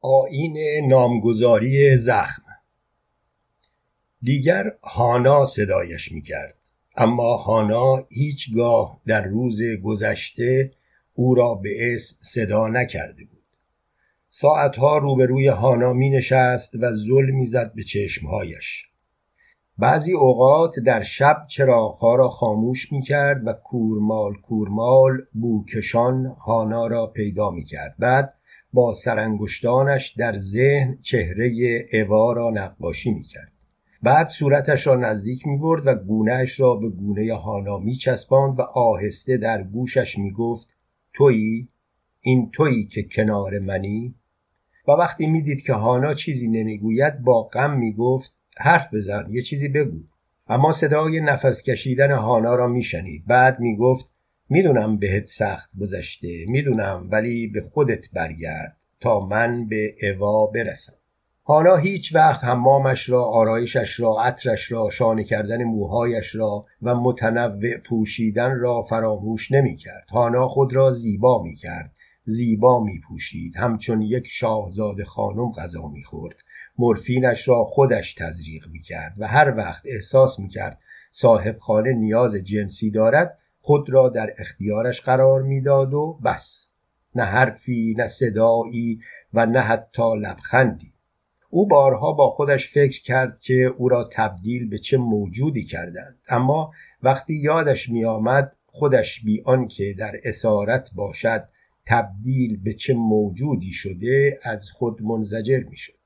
آین نامگذاری زخم. دیگر هانا صدایش می‌کرد. اما هانا هیچگاه در روز گذشته او را به اسم صدا نکرده بود. ساعتها روبروی هانا می نشست و زل می‌زد به چشمهایش. بعضی اوقات در شب چراغها را خاموش می کرد و کورمال کورمال بوکشان هانا را پیدا می کرد بعد با سرانگشتانش در ذهن چهره اوا را نقاشی می کرد بعد صورتش را نزدیک می برد و گونهش را به گونه هانا می چسباند و آهسته در گوشش می گفت تویی؟ این تویی که کنار منی؟ و وقتی می‌دید که هانا چیزی نمی‌گوید با غم می‌گفت حرف بزن یه چیزی بگو اما صدای نفس کشیدن هانا را میشنید بعد می‌گفت می‌دونم بهت سخت گذشته می‌دونم ولی به خودت برگرد تا من به اوا برسم. هانا هیچ وقت حمامش را آرایشش را عطرش را شانه کردن موهایش را و متنوع پوشیدن را فراموش نمی کرد هانا خود را زیبا می کرد زیبا می پوشید همچون یک شاهزاده خانم غذا می خورد مورفینش را خودش تزریق می کرد و هر وقت احساس می کرد صاحب خانه نیاز جنسی دارد خود را در اختیارش قرار می‌داد و بس نه حرفی نه صدایی و نه حتی لبخندی. او بارها با خودش فکر کرد که او را تبدیل به چه موجودی کردند. اما وقتی یادش میآمد خودش بی آنکه در اسارت باشد تبدیل به چه موجودی شده از خود منزجر می‌شد.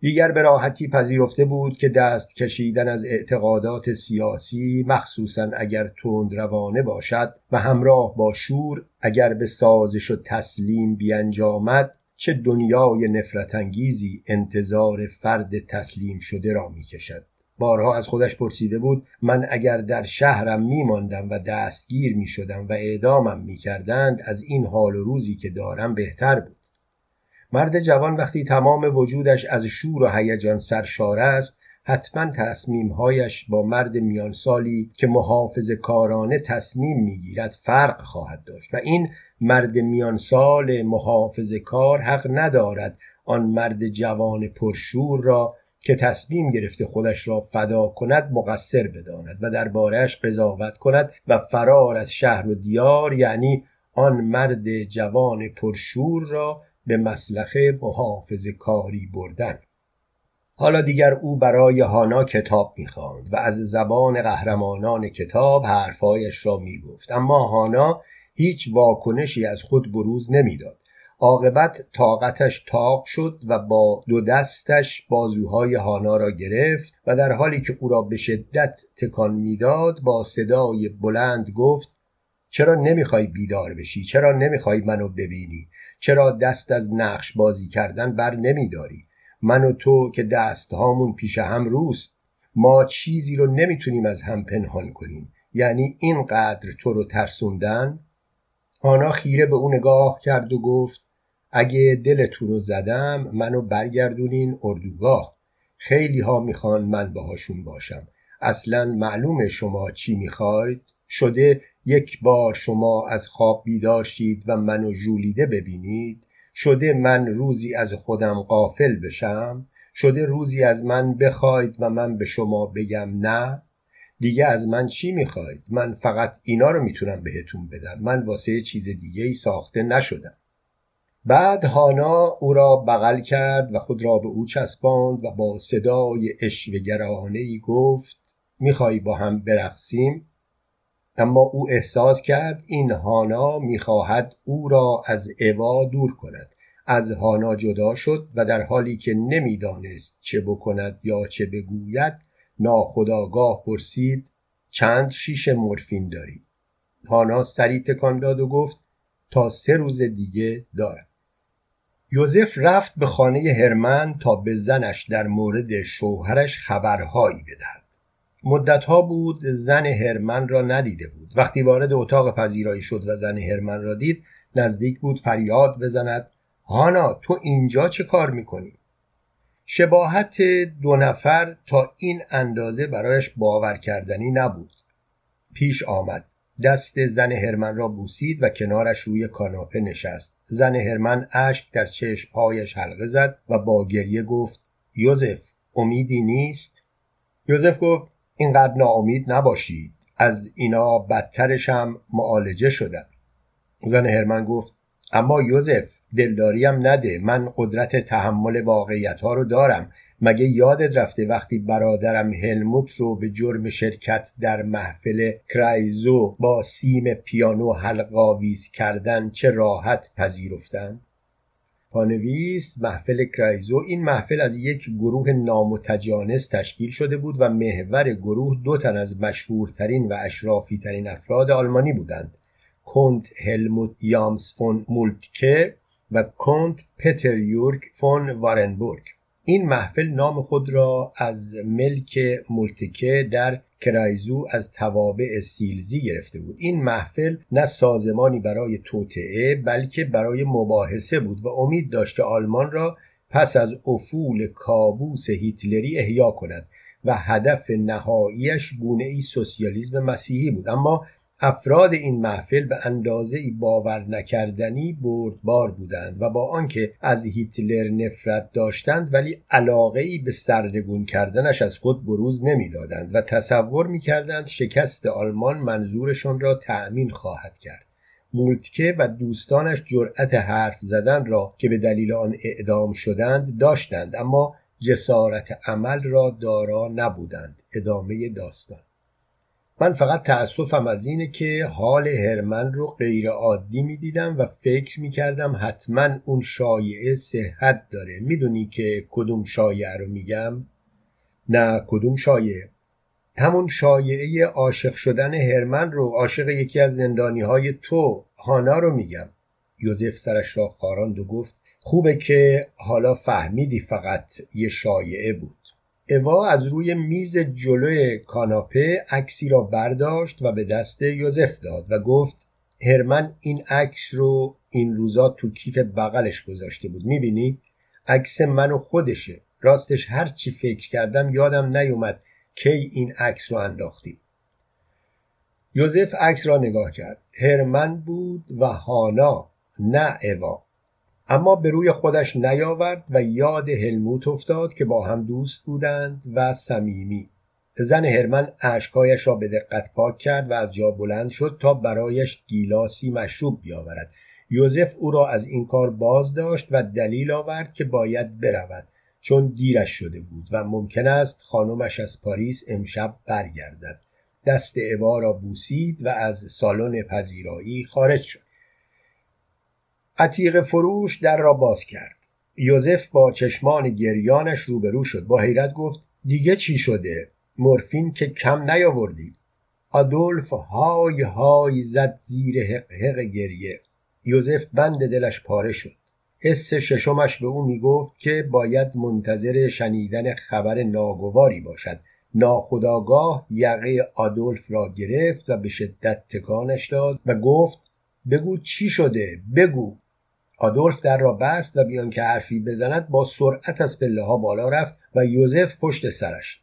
دیگر به راحتی پذیرفته بود که دست کشیدن از اعتقادات سیاسی مخصوصا اگر تند روانه باشد و همراه با شور اگر به سازش و تسلیم بیانجامد چه دنیای نفرت انگیزی انتظار فرد تسلیم شده را می‌کشد. بارها از خودش پرسیده بود من اگر در شهرم میماندم و دستگیر می‌شدم و اعدامم می‌کردند از این حال و روزی که دارم بهتر بود. مرد جوان وقتی تمام وجودش از شور و هیجان سرشار است حتما تصمیمهایش با مرد میانسالی که محافظ کارانه تصمیم می‌گیرد فرق خواهد داشت. و این مرد میانسال محافظ کار حق ندارد آن مرد جوان پرشور را که تصمیم گرفته خودش را فدا کند مقصر بداند و دربارهش قضاوت کند و فرار از شهر و دیار یعنی آن مرد جوان پرشور را به مسلخه محافظ کاری بردن. حالا دیگر او برای هانا کتاب می‌خواند و از زبان قهرمانان کتاب حرفهایش را می‌گفت. اما هانا هیچ واکنشی از خود بروز نمی‌داد. عاقبت طاقتش تاق شد و با دو دستش بازوهای هانا را گرفت و در حالی که او را به شدت تکان می‌داد با صدای بلند گفت چرا نمی‌خوای بیدار بشی؟ چرا نمی‌خوای منو ببینی؟ چرا دست از نقش بازی کردن بر نمیداری؟ من و تو که دست هامون پیش هم روست ما چیزی رو نمی‌تونیم از هم پنهان کنیم. یعنی اینقدر تو رو ترسوندن؟ آنا خیره به او نگاه کرد و گفت اگه دلتون رو زدم منو برگردونین اردوگاه. خیلی ها می‌خوان من باهاشون باشم. اصلا معلومه شما چی می‌خواید. شده یک بار شما از خواب بیداشتید و منو جولیده ببینید. شده من روزی از خودم قافل بشم. شده روزی از من بخواید و من به شما بگم نه. دیگه از من چی می‌خواید؟ من فقط اینا رو می‌تونم بهتون بدم. من واسه چیز دیگه ای ساخته نشدم. بعد هانا او را بغل کرد و خود را به او چسباند و با صدای اشوگرانه ای گفت می‌خوای با هم برقصیم؟ اما او احساس کرد این هانا می‌خواهد او را از اوا دور کند. از هانا جدا شد و در حالی که نمی‌دانست چه بکند یا چه بگوید ناخداگاه پرسید چند شیش مورفین داری؟ هانا سری تکان داد و گفت تا سه روز دیگه دارم. یوزف رفت به خانه هرمن تا به زنش در مورد شوهرش خبرهایی بدهد. مدتها بود زن هرمن را ندیده بود. وقتی وارد اتاق پذیرایی شد و زن هرمن را دید نزدیک بود فریاد بزند هانا تو اینجا چه کار می‌کنی؟ شباهت دو نفر تا این اندازه برایش باور کردنی نبود. پیش آمد. دست زن هرمن را بوسید و کنارش روی کاناپه نشست. زن هرمن اشک در چشم پایش حلقه زد و با گریه گفت یوزف امیدی نیست؟ یوزف گفت اینقدر ناامید نباشید. از اینا بدترش هم معالجه شدن زن هرمن گفت اما یوزف دلداریم نده. من قدرت تحمل واقعیت ها رو دارم. مگه یادت رفته وقتی برادرم هلموت رو به جرم شرکت در محفل کرایزو با سیم پیانو حلقاویز کردن چه راحت پذیرفتن؟ پانویس محفل کرایزو. این محفل از یک گروه نامتجانس تشکیل شده بود و محور گروه دو تن از مشهورترین و اشرافیترین افراد آلمانی بودند. کنت هلموت یامس فون مولتکه و کنت پتر یورک فون وارنبورگ. این محفل نام خود را از ملک مولتکه در کرایزو از توابع سیلزی گرفته بود. این محفل نه سازمانی برای توطئه بلکه برای مباحثه بود و امید داشت که آلمان را پس از افول کابوس هیتلری احیا کند و هدف نهاییش گونه ای سوسیالیسم مسیحی بود. اما افراد این محفل به اندازه باور نکردنی بردبار بودند و با آنکه از هیتلر نفرت داشتند ولی علاقه ای به سردگون کردنش از خود بروز نمی‌دادند و تصور می‌کردند شکست آلمان منظورشان را تأمین خواهد کرد. مولتکه و دوستانش جرأت حرف زدن را که به دلیل آن اعدام شدند داشتند اما جسارت عمل را دارا نبودند. ادامه داستان. من فقط تأسفم از اینه که حال هرمن رو غیر عادی می دیدم و فکر می کردم حتما اون شایعه صحت داره. می‌دونی که کدوم شایعه رو میگم؟ نه کدوم شایعه؟ همون شایعه عاشق شدن هرمن رو عاشق یکی از زندانی های تو هانا رو میگم. یوزف سرش را خاراند و گفت خوبه که حالا فهمیدی فقط یه شایعه بود. اوا از روی میز جلوی کاناپه عکسی را برداشت و به دست یوزف داد و گفت هرمن این عکس رو این روزا تو کیف بغلش گذاشته بود. می‌بینی؟ عکس من و خودشه. راستش هر چی فکر کردم یادم نیومد کی این عکس رو انداختی. یوزف عکس را نگاه کرد. هرمن بود و هانا نه اوا اما به روی خودش نیاورد و یاد هلموت افتاد که با هم دوست بودند و صمیمی. زن هرمن اشکایش را به دقت پاک کرد و از جا بلند شد تا برایش گیلاسی مشروب بیاورد. یوزف او را از این کار باز داشت و دلیل آورد که باید برود چون دیرش شده بود و ممکن است خانمش از پاریس امشب برگردد. دست اوا را بوسید و از سالن پذیرایی خارج شد. عتیق فروش در را باز کرد. یوزف با چشمان گریانش روبرو شد. با حیرت گفت دیگه چی شده؟ مورفین که کم نیاوردی. آدولف های های زد زیر حق گریه. یوزف بند دلش پاره شد. حس ششمش به او می‌گفت که باید منتظر شنیدن خبر ناگواری باشد. ناخداگاه یقه آدولف را گرفت و به شدت تکانش داد و گفت بگو چی شده؟ بگو. آدولف در را بست و بیان که حرفی بزند با سرعت از پله ها بالا رفت و یوزف پشت سرش.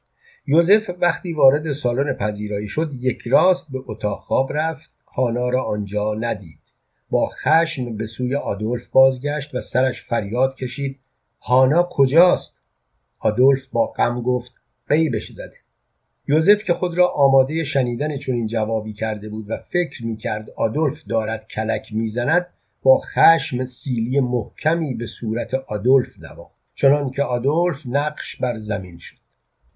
یوزف وقتی وارد سالن پذیرایی شد یک راست به اتاق خواب رفت هانا را آنجا ندید. با خشم به سوی آدولف بازگشت و سرش فریاد کشید هانا کجاست؟ آدولف با غم گفت غیبش زده؟ یوزف که خود را آماده شنیدن چنین جوابی کرده بود و فکر می کرد آدولف دارد کلک می‌زند با خشم سیلی محکمی به صورت آدولف نواخت. چنان که آدولف نقش بر زمین شد.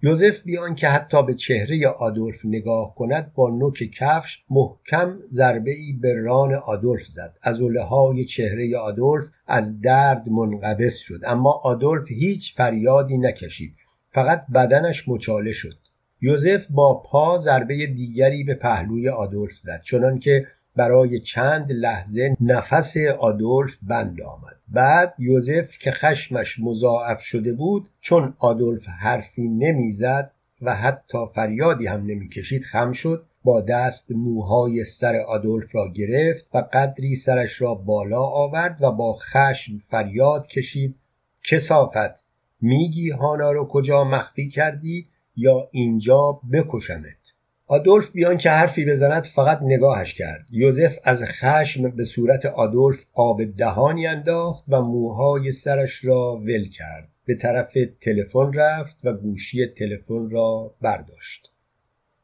یوزف بیان که حتی به چهره آدولف نگاه کند با نوک کفش محکم ضربه ای به ران آدولف زد. از های چهره آدولف از درد منقبض شد. اما آدولف هیچ فریادی نکشید. فقط بدنش مچاله شد. یوزف با پا ضربه دیگری به پهلوی آدولف زد. چنان که برای چند لحظه نفس آدولف بند آمد. بعد یوزف که خشمش مضاعف شده بود چون آدولف حرفی نمی‌زد و حتی فریادی هم نمی‌کشید خم شد با دست موهای سر آدولف را گرفت و قدری سرش را بالا آورد و با خشم فریاد کشید. کسافت میگی هانا رو کجا مخفی کردی یا اینجا بکشمت؟ آدولف بیان که حرفی بزند فقط نگاهش کرد. یوزف از خشم به صورت آدولف آب دهانی انداخت و موهای سرش را ول کرد. به طرف تلفن رفت و گوشی تلفن را برداشت.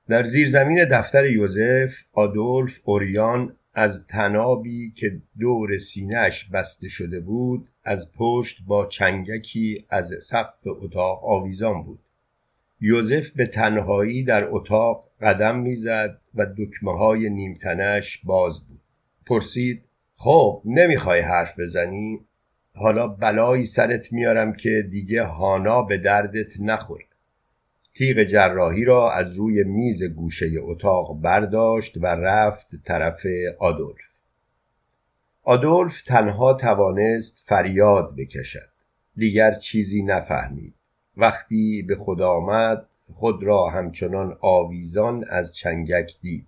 در زیرزمین دفتر یوزف آدولف اوریان از تنابی که دور سینهش بسته شده بود از پشت با چنگکی از سقف اتاق آویزان بود. یوزف به تنهایی در اتاق قدم می‌زد و دکمه های نیمتنش باز بود. پرسید خب نمی‌خوای حرف بزنی؟ حالا بلایی سرت میارم که دیگه هانا به دردت نخوره. تیغ جراحی را از روی میز گوشه اتاق برداشت و رفت طرف آدولف. آدولف تنها توانست فریاد بکشد. دیگر چیزی نفهمید. وقتی به خود آمد خود را همچنان آویزان از چنگک دید.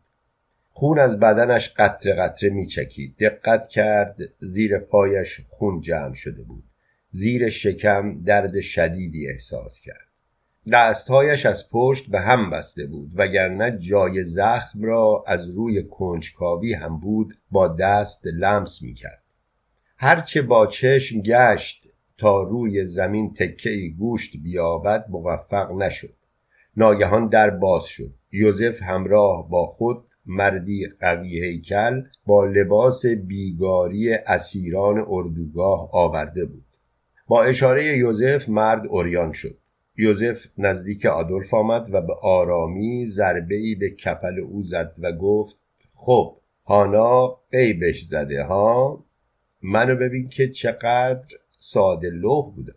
خون از بدنش قطره قطره می چکید دقت کرد زیر پایش خون جمع شده بود. زیر شکم درد شدیدی احساس کرد. دستهایش از پشت به هم بسته بود وگرنه جای زخم را از روی کنجکاوی هم بود با دست لمس می کرد هرچه با چشم گشت تا روی زمین تکه گوشت بیابد موفق نشد. ناگهان در باز شد. یوزف همراه با خود مردی قوی هیکل با لباس بیگاری اسیران اردوگاه آورده بود. با اشاره یوزف مرد اوریان شد. یوزف نزدیک آدولف آمد و به آرامی ضربه ای به کپل او زد و گفت خب هانا قیبش زده ها؟ منو ببین که چقدر ساده لوح بودم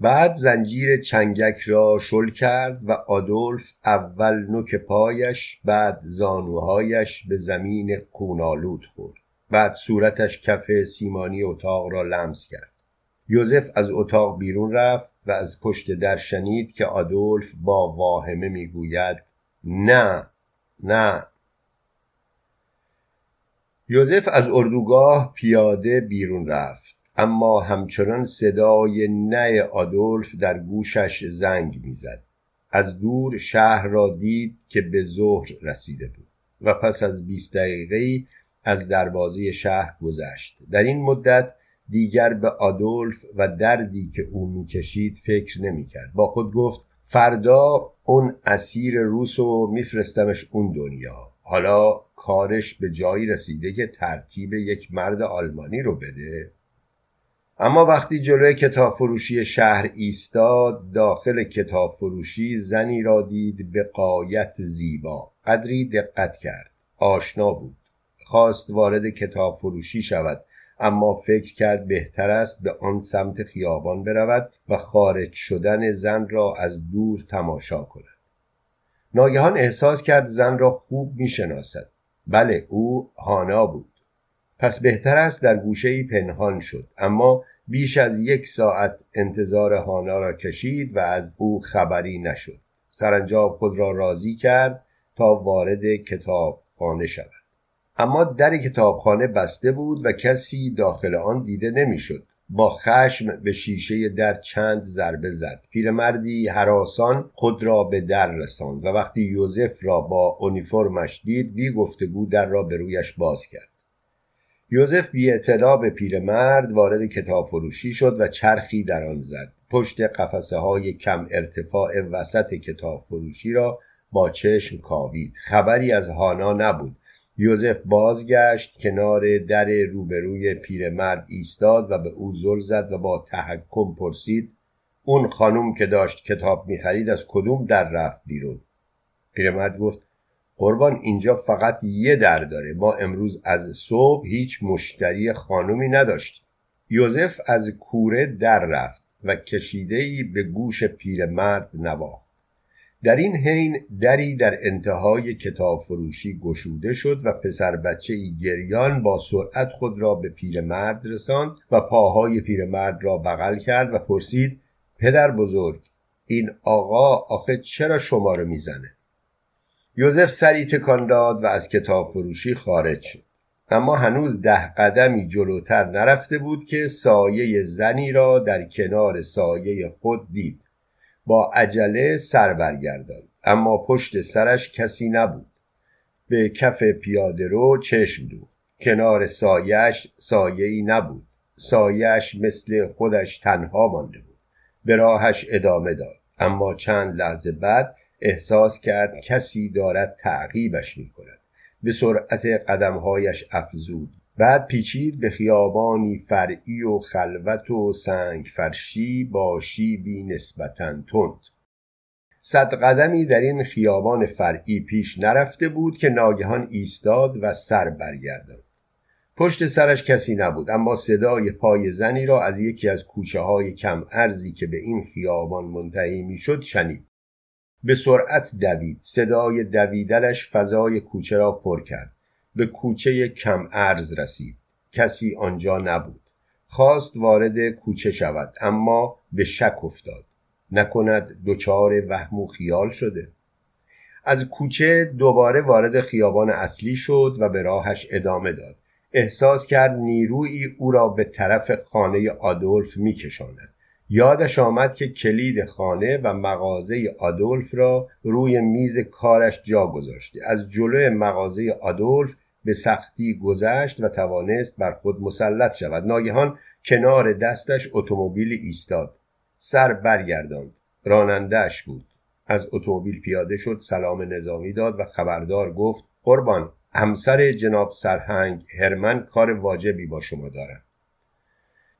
بعد زنجیر چنگک را شل کرد و آدولف اول نوک پایش بعد زانوهایش به زمین کونالود خورد. بعد صورتش کف سیمانی اتاق را لمس کرد. یوزف از اتاق بیرون رفت و از پشت در شنید که آدولف با واهمه می‌گوید نه نه. یوزف از اردوگاه پیاده بیرون رفت. اما همچنان صدای نه آدولف در گوشش زنگ می‌زد. از دور شهر را دید که به ظهر رسیده بود و پس از بیست دقیقه از دروازه شهر گذشت. در این مدت دیگر به آدولف و دردی که او می‌کشید فکر نمی‌کرد. با خود گفت فردا اون اسیر روس رو میفرستمش اون دنیا. حالا کارش به جایی رسیده که ترتیب یک مرد آلمانی رو بده. اما وقتی جلوی کتاب فروشی شهر ایستاد داخل کتاب فروشی زنی را دید به قایت زیبا. قدری دقت کرد. آشنا بود. خواست وارد کتاب فروشی شود اما فکر کرد بهتر است به آن سمت خیابان برود و خارج شدن زن را از دور تماشا کند. ناگهان احساس کرد زن را خوب می‌شناسد. بله او هانا بود. پس بهتر است در گوشه پنهان شد. اما بیش از یک ساعت انتظار هانا را کشید و از او خبری نشد. سرانجام خود را راضی کرد تا وارد کتابخانه شود. اما در کتابخانه بسته بود و کسی داخل آن دیده نمی‌شد. با خشم به شیشه در چند ضربه زد. پیرمردی حراسان خود را به در رساند و وقتی یوزف را با اونیفرمش دید بی گفتگو در را به رویش باز کرد. یوزف بی اطلاع به پیرمرد وارد کتاب فروشی شد و چرخی در آن زد. پشت قفسه های کم ارتفاع وسط کتاب فروشی را با چشم کاوید. خبری از هانا نبود. یوزف بازگشت کنار در روبروی پیرمرد ایستاد و به او زل زد و با تحکم پرسید اون خانم که داشت کتاب می‌خرید از کدوم در رفت بیرون؟ پیرمرد گفت قربان اینجا فقط یه در داره. ما امروز از صبح هیچ مشتری خانومی نداشتیم یوزف از کوره در رفت و کشیدهی به گوش پیرمرد نواخت. در این حین دری در انتهای کتاب فروشی گشوده شد و پسر بچه ای گریان با سرعت خود را به پیرمرد رساند و پاهای پیرمرد را بغل کرد و پرسید پدر بزرگ این آقا آخه چرا شما رو می‌زنه؟ یوزف سری تکان داد و از کتاب فروشی خارج شد. اما هنوز ده قدمی جلوتر نرفته بود که سایه زنی را در کنار سایه خود دید. با عجله سر برگرداند اما پشت سرش کسی نبود. به کف پیاده رو چشم دو کنار سایش سایه‌ای نبود. سایش مثل خودش تنها مانده بود. به راهش ادامه داد. اما چند لحظه بعد احساس کرد کسی دارد تعقیبش می کند به سرعت قدمهایش افزود. بعد پیچید به خیابانی فرعی و خلوت و سنگ فرشی با شیبی نسبتا تند. صد قدمی در این خیابان فرعی پیش نرفته بود که ناگهان ایستاد و سر برگرداند. پشت سرش کسی نبود اما صدای پای زنی را از یکی از کوچه های کم ارزی که به این خیابان منتهی می‌شد شنید. به سرعت دوید. صدای دویدنش فضای کوچه را پر کرد. به کوچه کم ارز رسید. کسی آنجا نبود. خواست وارد کوچه شود اما به شک افتاد. نکند دچار وهم و خیال شده. از کوچه دوباره وارد خیابان اصلی شد و به راهش ادامه داد. احساس کرد نیرویی او را به طرف خانه آدولف میکشاند. یادش آمد که کلید خانه و مغازه آدولف را روی میز کارش جا گذاشته. از جلو مغازه آدولف به سختی گذشت و توانست بر خود مسلط شود. ناگهان کنار دستش اتومبیلی ایستاد. سر برگرداند. رانندهش بود. از اتومبیل پیاده شد سلام نظامی داد و خبردار گفت قربان همسر جناب سرهنگ هرمن کار واجبی با شما دارد.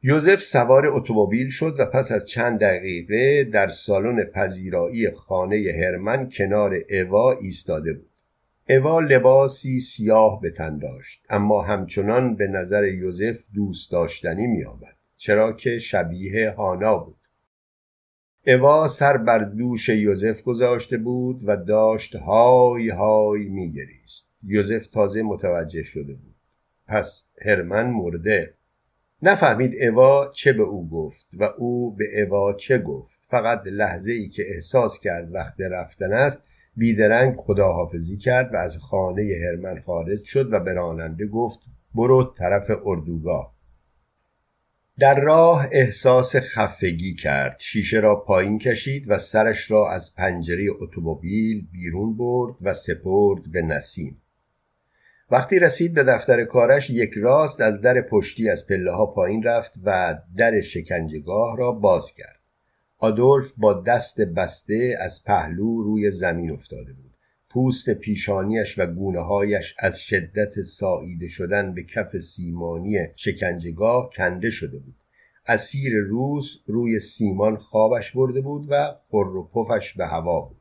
یوزف سوار اتومبیل شد و پس از چند دقیقه در سالن پذیرایی خانه هرمن کنار اوا ایستاده بود. اوا لباسی سیاه به تن داشت اما همچنان به نظر یوزف دوست داشتنی می آمد چرا که شبیه هانا بود. اوا سر بر دوش یوزف گذاشته بود و داشت های های میگریست. یوزف تازه متوجه شده بود. پس هرمن مرده. نفهمید اوا چه به او گفت و او به اوا چه گفت. فقط لحظه ای که احساس کرد وقت رفتن است بیدرنگ خداحافظی کرد و از خانه هرمن خارج شد و به راننده گفت برو طرف اردوگاه. در راه احساس خفگی کرد. شیشه را پایین کشید و سرش را از پنجره اتومبیل بیرون برد و سپرد به نسیم. وقتی رسید به دفتر کارش یک راست از در پشتی از پله ها پایین رفت و در شکنجگاه را باز کرد. آدولف با دست بسته از پهلو روی زمین افتاده بود. پوست پیشانیش و گونه هایش از شدت ساییده شدن به کف سیمانی شکنجگاه کنده شده بود. اسیر روس روی سیمان خوابش برده بود و خر و پفش به هوا بود.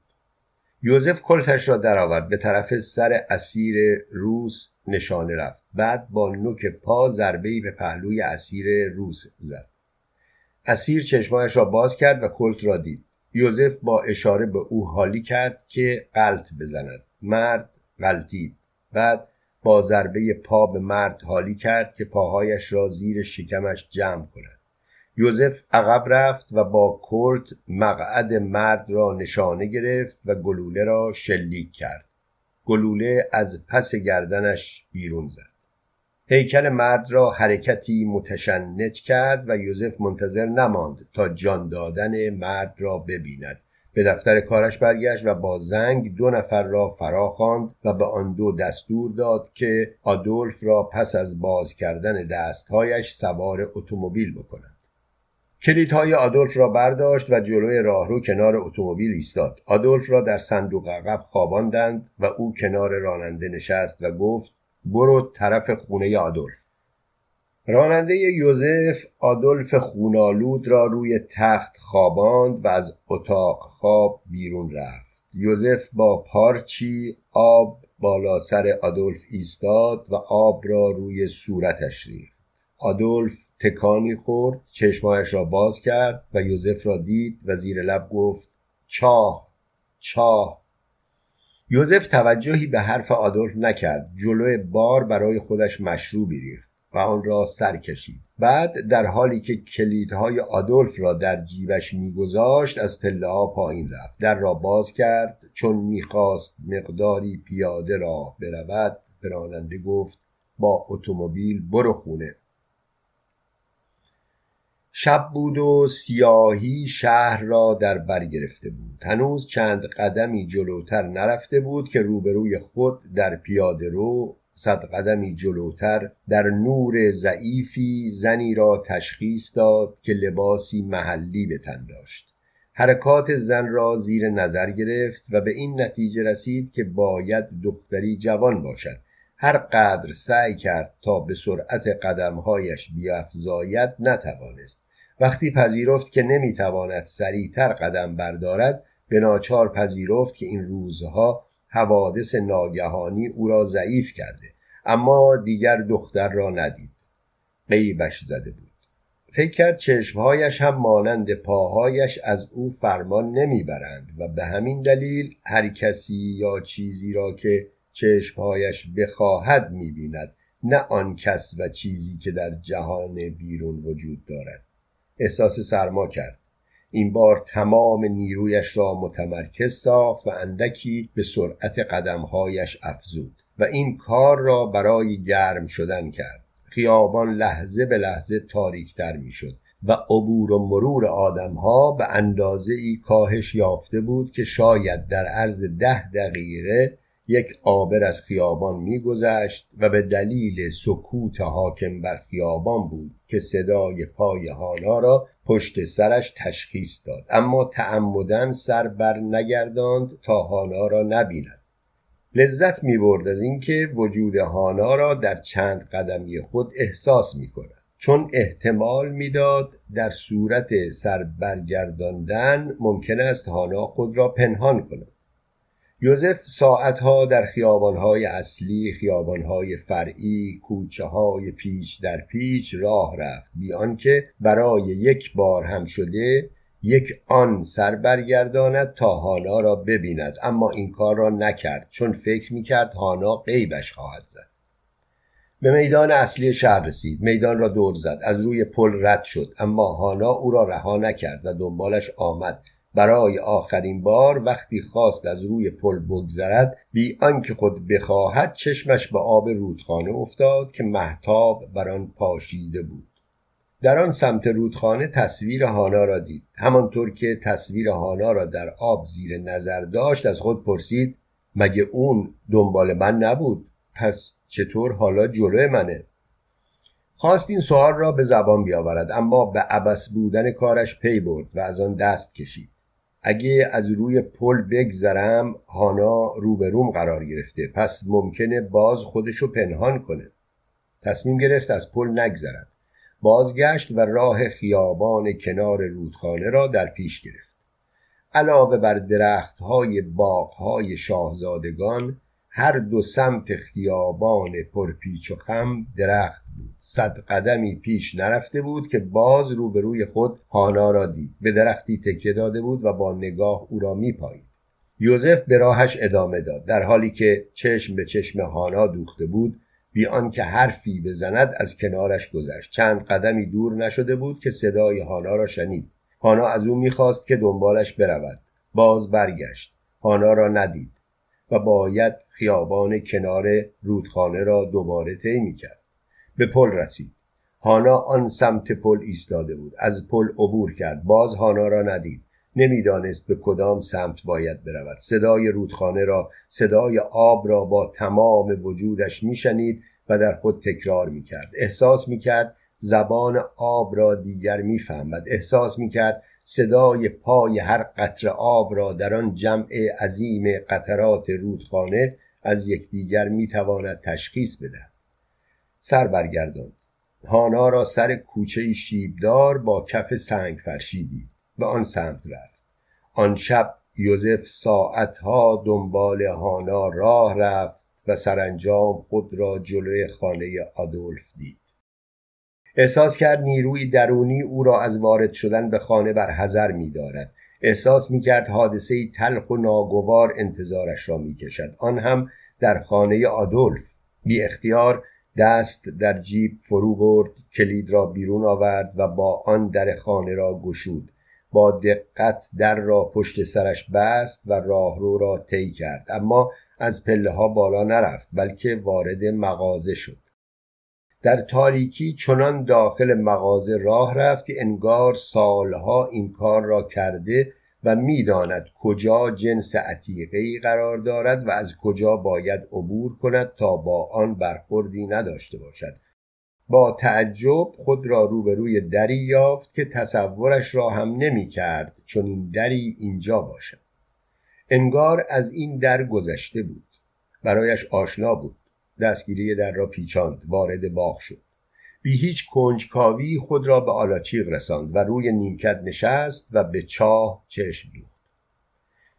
یوزف کلتش را درآورد. به طرف سر اسیر روس نشانه رفت. بعد با نوک پا ضربهای به پهلوی اسیر روس زد. اسیر چشمایش را باز کرد و کلت را دید. یوزف با اشاره به او حالی کرد که قلط بزند. مرد غلطید. بعد با ضربه پا به مرد حالی کرد که پاهایش را زیر شکمش جمع کند. یوزف عقب رفت و با کلت مقعد مرد را نشانه گرفت و گلوله را شلیک کرد. گلوله از پس گردنش بیرون زد. هیکل مرد را حرکتی متشنج کرد و یوزف منتظر نماند تا جان دادن مرد را ببیند. به دفتر کارش برگشت و با زنگ دو نفر را فرا خواند و به آن دو دستور داد که آدولف را پس از باز کردن دستهایش سوار اتومبیل بکنند. کلیدهای آدولف را برداشت و جلوی راهرو کنار اتومبیل ایستاد. آدولف را در صندوق عقب خواباندند و او کنار راننده نشست و گفت برو طرف خونه آدولف. راننده یوزف آدولف خونالود را روی تخت خواباند و از اتاق خواب بیرون رفت. یوزف با پارچی آب بالا سر آدولف ایستاد و آب را روی صورتش ریخت. آدولف تکانی خورد چشمایش را باز کرد و یوزف را دید و زیر لب گفت چاه چاه. یوزف توجهی به حرف آدولف نکرد جلوی بار برای خودش مشروبی ریخت و آن را سر کشید. بعد در حالی که کلیدهای آدولف را در جیبش میگذاشت از پله ها پایین رفت. در را باز کرد چون می‌خواست مقداری پیاده راه برود به راننده گفت با اتومبیل برو خونه. شب بود و سیاهی شهر را در بر گرفته بود. هنوز چند قدمی جلوتر نرفته بود که روبروی خود در پیاده رو صد قدمی جلوتر در نور ضعیفی زنی را تشخیص داد که لباسی محلی به تن داشت. حرکات زن را زیر نظر گرفت و به این نتیجه رسید که باید دختری جوان باشد. هر قدر سعی کرد تا به سرعت قدمهایش بیافزاید نتوانست. وقتی پذیرفت که نمی‌تواند سریعتر قدم بردارد به ناچار پذیرفت که این روزها حوادث ناگهانی او را ضعیف کرده اما دیگر دختر را ندید. قیبش زده بود. فکر کرد چشمهایش هم مانند پاهایش از او فرمان نمی‌برند و به همین دلیل هر کسی یا چیزی را که چشمهایش بخواهد می‌بیند نه آن کس و چیزی که در جهان بیرون وجود دارد. احساس سرما کرد. این بار تمام نیرویش را متمرکز ساخت و اندکی به سرعت قدمهایش افزود و این کار را برای گرم شدن کرد. خیابان لحظه به لحظه تاریکتر می‌شد و عبور و مرور آدمها به اندازه ای کاهش یافته بود که شاید در عرض ده دقیقه یک آبر از خیابان میگذشت و به دلیل سکوت حاکم بر خیابان بود. که صدای پای حالا را پشت سرش تشخیص داد. اما تعمدن سر بر نگرداند تا هانا را نبیند. لذت می برد از اینکه وجود هانا را در چند قدمی خود احساس می کند چون احتمال می‌داد در صورت سر برگرداندن ممکن است هانا خود را پنهان کند. یوزف ساعتها در خیابانهای اصلی خیابانهای فرعی کوچه های پیچ در پیچ راه رفت. بی آنکه برای یک بار هم شده یک آن سر برگرداند تا هانا را ببیند. اما این کار را نکرد چون فکر می‌کرد هانا غیبش خواهد زد. به میدان اصلی شهر رسید. میدان را دور زد. از روی پل رد شد. اما هانا او را رها نکرد و دنبالش آمد. برای آخرین بار وقتی خواست از روی پل بگذرد بی آنکه خود بخواهد چشمش به آب رودخانه افتاد که محتاب بر آن پاشیده بود. در آن سمت رودخانه تصویر هانا را دید. همانطور که تصویر هانا را در آب زیر نظر داشت از خود پرسید مگه اون دنبال من نبود؟ پس چطور حالا جلوی منه؟ خواست این سوال را به زبان بیاورد اما به عبس بودن کارش پی برد و از آن دست کشید. اگه از روی پل بگذرم هانا روبروم قرار گرفته. پس ممکنه باز خودشو پنهان کنه. تصمیم گرفت از پل نگذرد. بازگشت و راه خیابان کنار رودخانه را در پیش گرفت. علاوه بر درختهای باغهای شاهزادگان هر دو سمت خیابان پرپیچ و خم درخت بود. صد قدمی پیش نرفته بود که باز روبروی خود هانا را دید. به درختی تکیه داده بود و با نگاه او را میپایید. یوزف به راهش ادامه داد. در حالی که چشم به چشم هانا دوخته بود بی آنکه حرفی بزند از کنارش گذشت. چند قدمی دور نشده بود که صدای هانا را شنید. هانا از او می‌خواست که دنبالش برود. باز برگشت. هانا را ندید. و باید خیابان کنار رودخانه را دوباره طی می‌کرد. به پل رسید. هانا آن سمت پل ایستاده بود. از پل عبور کرد. باز هانا را ندید. نمی‌دانست به کدام سمت باید برود. صدای رودخانه را صدای آب را با تمام وجودش میشنید و در خود تکرار می‌کرد. احساس می‌کرد زبان آب را دیگر می‌فهمد. احساس می‌کرد صدای پای هر قطر آب را در آن جمع عظیم قطرات رودخانه از یکدیگر می‌تواند تشخیص بدهد. سر برگرداند. هانا را سر کوچه شیبدار با کف سنگ فرشی دید به آن سمت رفت. آن شب یوزف ساعتها دنبال هانا راه رفت و سرانجام خود را جلوی خانه آدولف دید. احساس کرد نیروی درونی او را از وارد شدن به خانه بر حذر می دارد. احساس می کرد حادثه تلخ و ناگوار انتظارش را می کشد. آن هم در خانه آدولف بی اختیار دست در جیب فرو برد کلید را بیرون آورد و با آن در خانه را گشود با دقت در را پشت سرش بست و راهرو را طی کرد اما از پله ها بالا نرفت بلکه وارد مغازه شد در تاریکی چنان داخل مغازه راه رفتی انگار سالها این کار را کرده و می‌داند کجا جنس عتیقه قرار دارد و از کجا باید عبور کند تا با آن برخوردی نداشته باشد. با تعجب خود را روبروی دری یافت که تصورش را هم نمی کرد چون این دری اینجا باشد. انگار از این در گذشته بود. برایش آشنا بود. دستگیری در را پیچاند وارد باغ شد. بی هیچ کنجکاوی خود را به آلاچیق رساند و روی نیمکت نشست و به چاه چشم دوخت.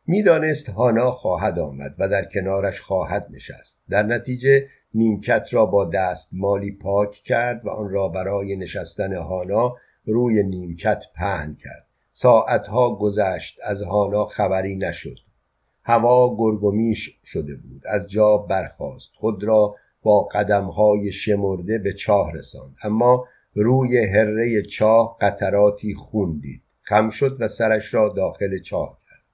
می‌دانست هانا خواهد آمد و در کنارش خواهد نشست. در نتیجه نیمکت را با دست مالی پاک کرد و آن را برای نشستن هانا روی نیمکت پهن کرد. ساعتها گذشت از هانا خبری نشد. هوا گرگومیش شده بود. از جا برخاست. خود را با قدمهای شمرده به چاه رساند. اما روی هره چاه قطراتی خون دید. خم شد و سرش را داخل چاه کرد.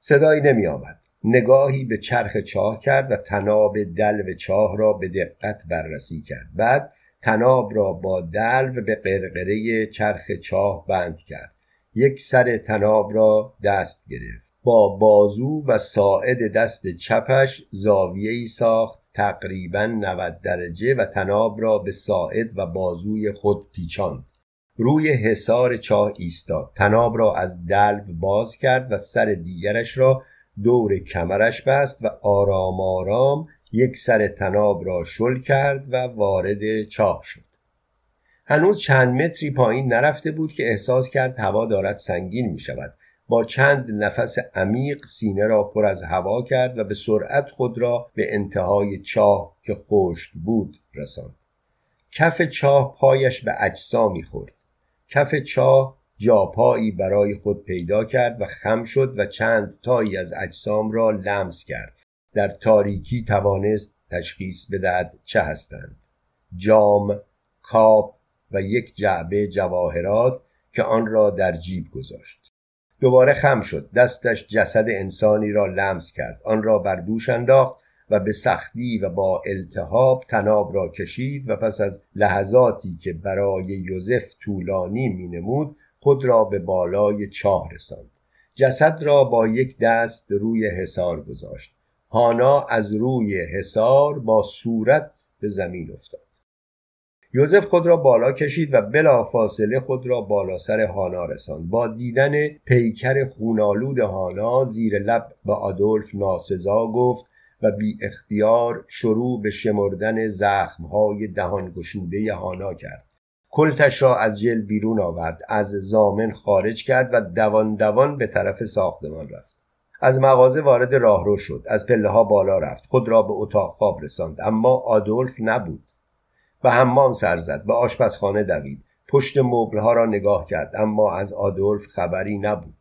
صدایی نمی آمد نگاهی به چرخ چاه کرد و تناب دلو چاه را به دقت بررسی کرد. بعد تناب را با دلو به قرقره چرخ چاه بند کرد. یک سر تناب را دست گرفت. با بازو و ساعد دست چپش زاویه‌ای ساخت تقریبا 90 درجه و تناب را به ساعد و بازوی خود پیچاند. روی حصار چاه ایستاد. تناب را از دلو باز کرد و سر دیگرش را دور کمرش بست و آرام آرام یک سر تناب را شل کرد و وارد چاه شد. هنوز چند متری پایین نرفته بود که احساس کرد هوا دارد سنگین می شود با چند نفس عمیق سینه را پر از هوا کرد و به سرعت خود را به انتهای چاه که خشک بود رساند. کف چاه پایش به اجسا می‌خورد. کف چاه جاپایی برای خود پیدا کرد و خم شد و چند تایی از اجسام را لمس کرد. در تاریکی توانست تشخیص بدهد چه هستند. جام کاپ و یک جعبه جواهرات که آن را در جیب گذاشت. دوباره خم شد. دستش جسد انسانی را لمس کرد. آن را بر دوش انداخت و به سختی و با التهاب تناب را کشید و پس از لحظاتی که برای یوزف طولانی مینمود خود را به بالای چاه رساند. جسد را با یک دست روی حصار گذاشت. هانا از روی حصار با صورت به زمین افتاد. یوزف خود را بالا کشید و بلا فاصله خود را بالا سر هانا رساند. با دیدن پیکر خونالود هانا زیر لب به آدولف ناسزا گفت و بی اختیار شروع به شمردن زخمهای دهان گشوده هانا کرد. کلتش را از جل بیرون آورد از زامن خارج کرد و دوان دوان به طرف ساختمان رفت. از مغازه وارد راهرو شد از پله ها بالا رفت خود را به اتاق خواب رساند. اما آدولف نبود. به حمام سر زد. به آشپزخانه دوید. پشت مبلها را نگاه کرد. اما از آدولف خبری نبود.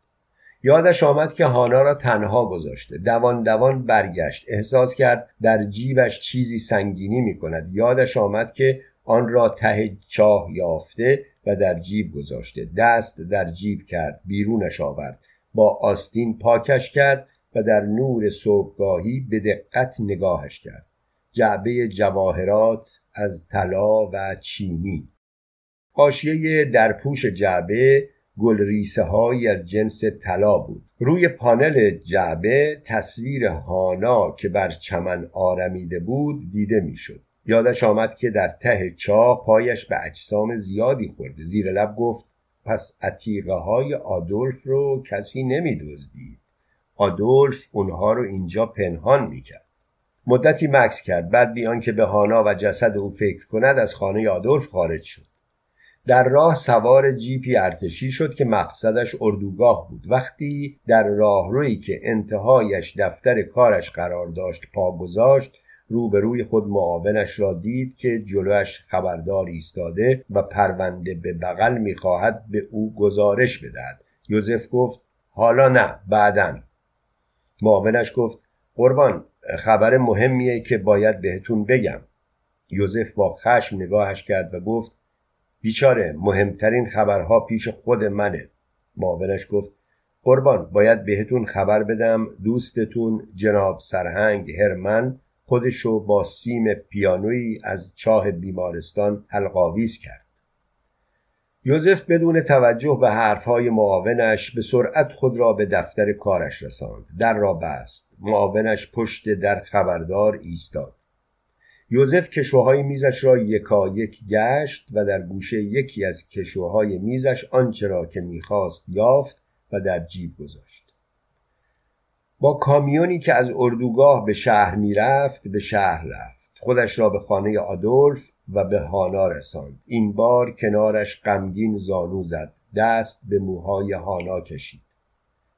یادش آمد که هانا را تنها گذاشته. دوان دوان برگشت. احساس کرد در جیبش چیزی سنگینی می کند یادش آمد که آن را ته چاه یافته و در جیب گذاشته. دست در جیب کرد. بیرونش آورد. با آستین پاکش کرد و در نور صبحگاهی به دقت نگاهش کرد. جعبه جواهرات از طلا و چینی. حاشیه در پوش جعبه گل هایی از جنس طلا بود. روی پانل جعبه تصویر هانا که بر چمن آرمیده بود دیده می‌شد. یادش آمد که در ته چاه پایش به اجسام زیادی خورده. زیر لب گفت پس عتیقه های آدولف رو کسی نمی دزدید آدولف اونها رو اینجا پنهان می‌کرد. مدتی مکس کرد. بعد بیان که به هانا و جسد او فکر کند از خانه آدولف خارج شد. در راه سوار جیپی ارتشی شد که مقصدش اردوگاه بود. وقتی در راهرویی که انتهایش دفتر کارش قرار داشت پا گذاشت روبروی خود معاونش را دید که جلوش خبردار ایستاده و پرونده به بغل می‌خواهد به او گزارش بدهد. یوزف گفت حالا نه بعدا. معاونش گفت قربان خبر مهمیه که باید بهتون بگم. یوزف با خشم نگاهش کرد و گفت بیچاره مهمترین خبرها پیش خود منه. معاونش گفت قربان باید بهتون خبر بدم. دوستتون جناب سرهنگ هرمن خودشو با سیم پیانویی از چاه بیمارستان حلقاویز کرد. یوزف بدون توجه به حرفهای معاونش به سرعت خود را به دفتر کارش رساند. در را بست. معاونش پشت در خبردار ایستاد. یوزف کشوهای میزش را یکایک گشت و در گوشه یکی از کشوهای میزش آنچه را که می‌خواست یافت و در جیب گذاشت. با کامیونی که از اردوگاه به شهر می‌رفت به شهر رفت. خودش را به خانه آدولف و به هانا رساند. این بار کنارش غمگین زانو زد. دست به موهای هانا کشید.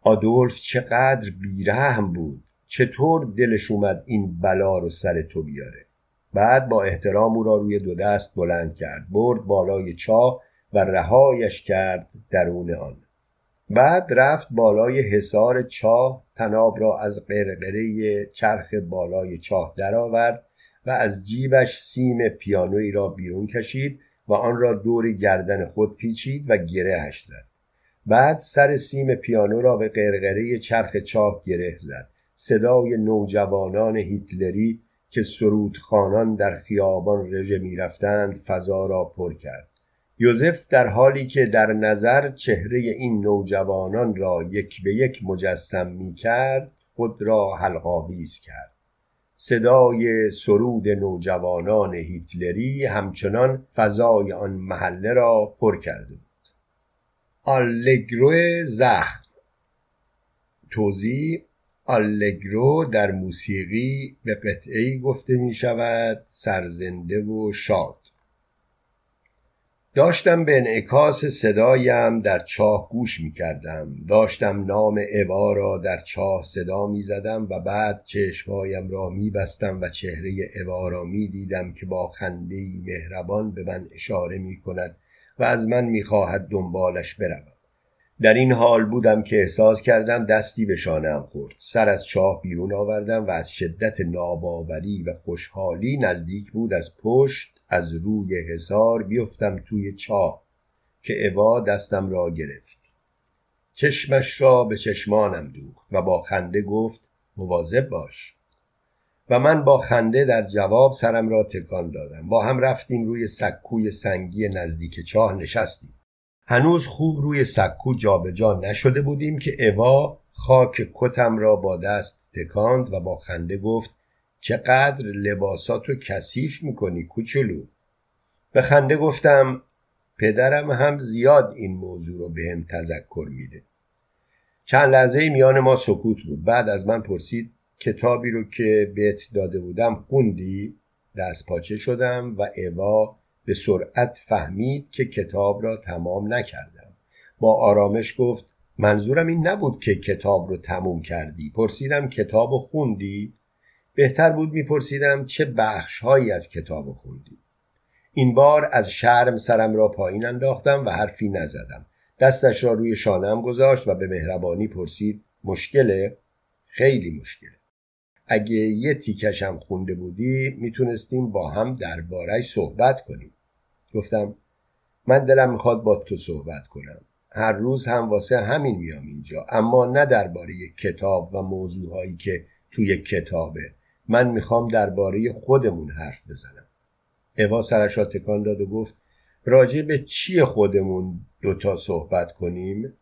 آدولف چقدر بیرحم بود. چطور دلش اومد این بلا رو سر تو بیاره. بعد با احترام او را روی دو دست بلند کرد. برد بالای چاه و رهایش کرد درون آن. بعد رفت بالای حصار چاه تناب را از قرقره چرخ بالای چاه درآورد. و از جیبش سیم پیانویی را بیرون کشید و آن را دور گردن خود پیچید و گرهش زد. بعد سر سیم پیانو را به قرقره چرخ چاه گره زد. صدای نوجوانان هیتلری که سرودخانان در خیابان رژه می‌رفتند فضا را پر کرد. یوزف در حالی که در نظر چهره این نوجوانان را یک به یک مجسم می کرد خود را حلقاویز کرد. صدای سرود نوجوانان هیتلری همچنان فضای آن محله را پر کرده بود. آلگرو زخم. توضیح آلگرو در موسیقی به قطعه گفته می شود سرزنده و شاد. داشتم به انعکاس صدایم در چاه گوش می کردم داشتم نام اوا را در چاه صدا می زدم و بعد چشمهایم را می بستم و چهره اوا را می دیدم که با خنده مهربان به من اشاره می کند و از من می خواهد دنبالش بروم. در این حال بودم که احساس کردم دستی به شانم خورد. سر از چاه بیرون آوردم و از شدت ناباوری و خوشحالی نزدیک بود از پشت از روی حصار بیفتم توی چاه که اوا دستم را گرفت. چشمش را به چشمانم دوخت و با خنده گفت مواظب باش. و من با خنده در جواب سرم را تکان دادم. با هم رفتیم روی سکوی سنگی نزدیک چاه نشستیم. هنوز خوب روی سکو جابجا نشده بودیم که اوا خاک کتم را با دست تکاند و با خنده گفت چقدر لباساتو کثیف می‌کنی کوچولو. به خنده گفتم پدرم هم زیاد این موضوع رو به هم تذکر میده. چند لحظه میان ما سکوت بود. بعد از من پرسید کتابی رو که بهت داده بودم خوندی؟ دست پاچه شدم و اوا به سرعت فهمید که کتاب را تمام نکردم. با آرامش گفت منظورم این نبود که کتاب رو تموم کردی. پرسیدم کتاب خوندی؟ بهتر بود میپرسیدم چه بخش هایی از کتاب خوندی. این بار از شرم سرم را پایین انداختم و حرفی نزدم. دستش را روی شانم گذاشت و به مهربانی پرسید مشکله؟ خیلی مشکله. اگه یه تیکشم خونده بودی می‌تونستیم با هم دربارهش صحبت کنیم. گفتم من دلم می‌خواد با تو صحبت کنم. هر روز هم واسه همین میام اینجا اما نه درباره کتاب و موضوعهایی که توی کتابه. من می‌خوام درباره خودمون حرف بزنم. اوا سرش را تکان داد و گفت راجع به چی خودمون دوتا صحبت کنیم؟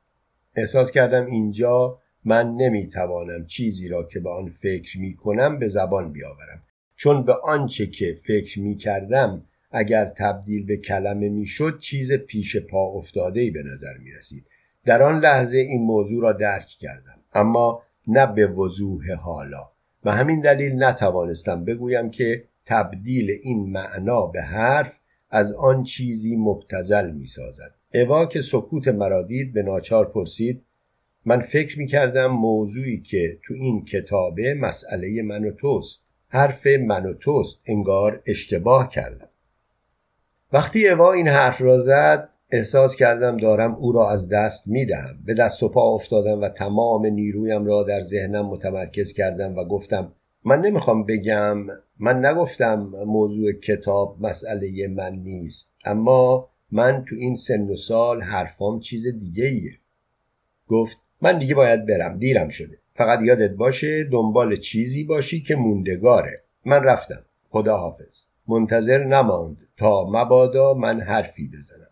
احساس کردم اینجا من نمی‌توانم چیزی را که به آن فکر می‌کنم به زبان بیاورم. چون به آنچه که فکر می‌کردم اگر تبدیل به کلمه می‌شد چیز پیش پا افتاده ای به نظر می رسید در آن لحظه این موضوع را درک کردم اما نه به وضوح حالا. و همین دلیل نتوانستم بگویم که تبدیل این معنا به حرف از آن چیزی مبتزل می سازد اوا که سکوت مرا دید به ناچار پرسید من فکر می کردم موضوعی که تو این کتابه مسئله من و توست. حرف من و توست انگار اشتباه کردم. وقتی اوا این حرف را زد احساس کردم دارم او را از دست می دهم. به دست و پا افتادم و تمام نیرویم را در ذهنم متمرکز کردم و گفتم من نمی‌خوام بگم من نگفتم موضوع کتاب مسئله من نیست اما من تو این سن و سال حرفام چیز دیگه ایه گفت من دیگه باید برم دیرم شده. فقط یادت باشه دنبال چیزی باشی که موندگاره. من رفتم. خدا حافظ منتظر نماند تا مبادا من حرفی بزنم.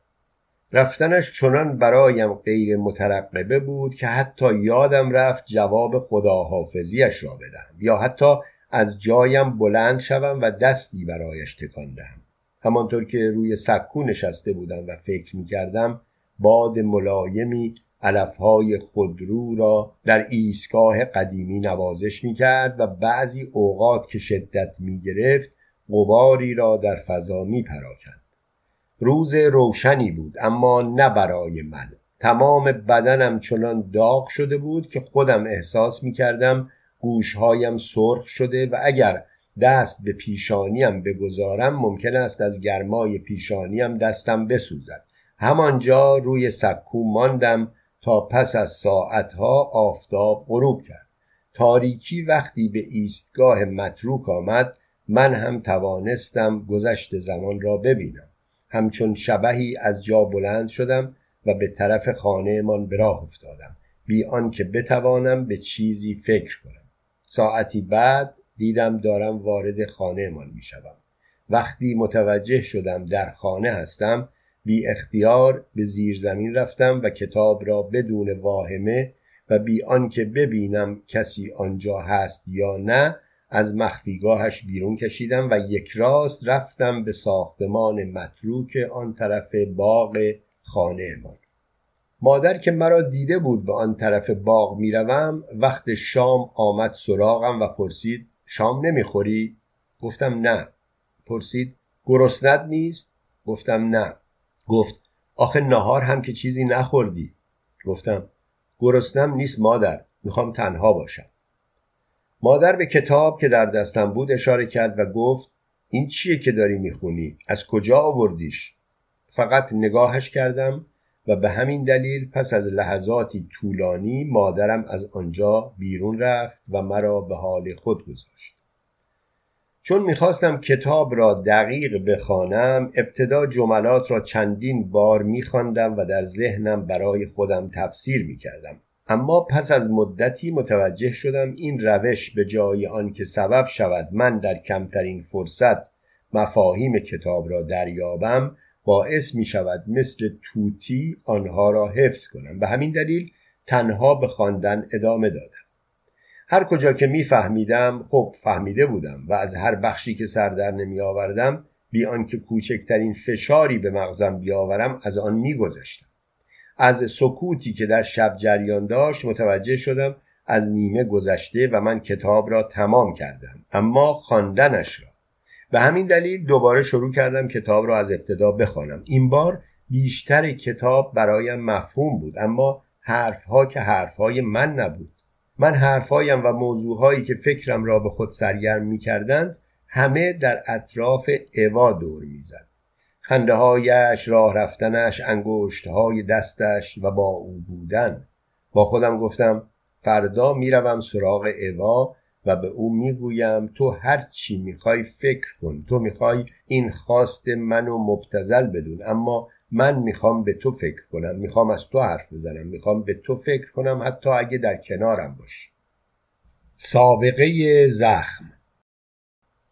رفتنش چنان برایم غیر مترقبه بود که حتی یادم رفت جواب خداحافظیش را بدهم یا حتی از جایم بلند شوم و دستی برایش تکان دهم. همانطور که روی سکو نشسته بودم و فکر می کردم باد ملایمی علفهای خودرو را در ایستگاه قدیمی نوازش می کرد و بعضی اوقات که شدت می گرفت غباری را در فضا می پراکند روز روشنی بود اما نه برای من. تمام بدنم چنان داغ شده بود که خودم احساس می کردم گوشهایم سرخ شده و اگر دست به پیشانیم بگذارم ممکن است از گرمای پیشانیم دستم بسوزد. همانجا روی سکو ماندم تا پس از ساعتها آفتاب غروب کرد. تاریکی وقتی به ایستگاه متروک آمد من هم توانستم گذشت زمان را ببینم. همچون شبهی از جا بلند شدم و به طرف خانهمان به راه افتادم بی آنکه بتوانم به چیزی فکر کنم ساعتی بعد دیدم دارم وارد خانهمان می شدم. وقتی متوجه شدم در خانه هستم بی اختیار به زیر زمین رفتم و کتاب را بدون واهمه و بی آنکه ببینم کسی آنجا هست یا نه از مخفیگاهش بیرون کشیدم و یک راست رفتم به ساختمان متروک آن طرف باغ خانه ما مادر که مرا دیده بود به آن طرف باغ می‌روم وقت شام آمد سراغم و پرسید شام نمی‌خوری؟ گفتم نه. پرسید گرسنت نیست؟ گفتم نه. گفت آخه نهار هم که چیزی نخوردی. گفتم گرسنم نیست مادر می‌خوام تنها باشم. مادر به کتاب که در دستم بود اشاره کرد و گفت این چیه که داری می‌خونی؟ از کجا آوردیش؟ فقط نگاهش کردم و به همین دلیل پس از لحظاتی طولانی مادرم از آنجا بیرون رفت و مرا به حال خود گذاشت چون می‌خواستم کتاب را دقیق بخوانم ابتدا جملات را چندین بار میخواندم و در ذهنم برای خودم تفسیر می‌کردم اما پس از مدتی متوجه شدم این روش به جای آنکه سبب شود من در کمترین فرصت مفاهیم کتاب را دریابم باعث می شود مثل توتی آنها را حفظ کنم به همین دلیل تنها به خواندن ادامه دادم. هر کجا که میفهمیدم خب فهمیده بودم و از هر بخشی که سر در نمی آوردم بی آنکه کوچکترین فشاری به مغزم بیاورم از آن میگذشتم از سکوتی که در شب جریان داشت متوجه شدم از نیمه گذشته و من کتاب را تمام کردم اما خواندنش را. به همین دلیل دوباره شروع کردم کتاب را از ابتدا بخوانم. این بار بیشتر کتاب برایم مفهوم بود اما حرفها که حرفهای من نبود. من حرفهایم و موضوعهایی که فکرم را به خود سرگرم می کردند همه در اطراف اوا دور می‌زد. خنده هایش راه رفتنش انگشت های دستش و با او بودن. با خودم گفتم فردا می‌روم سراغ اوا و به او می‌گویم تو هر چی می‌خوای فکر کن. تو می‌خوای این خواست منو مبتزل بدون. اما من می‌خوام به تو فکر کنم. می‌خوام از تو حرف بزنم. می‌خوام به تو فکر کنم حتی اگه در کنارم باشی. سابقه زخم.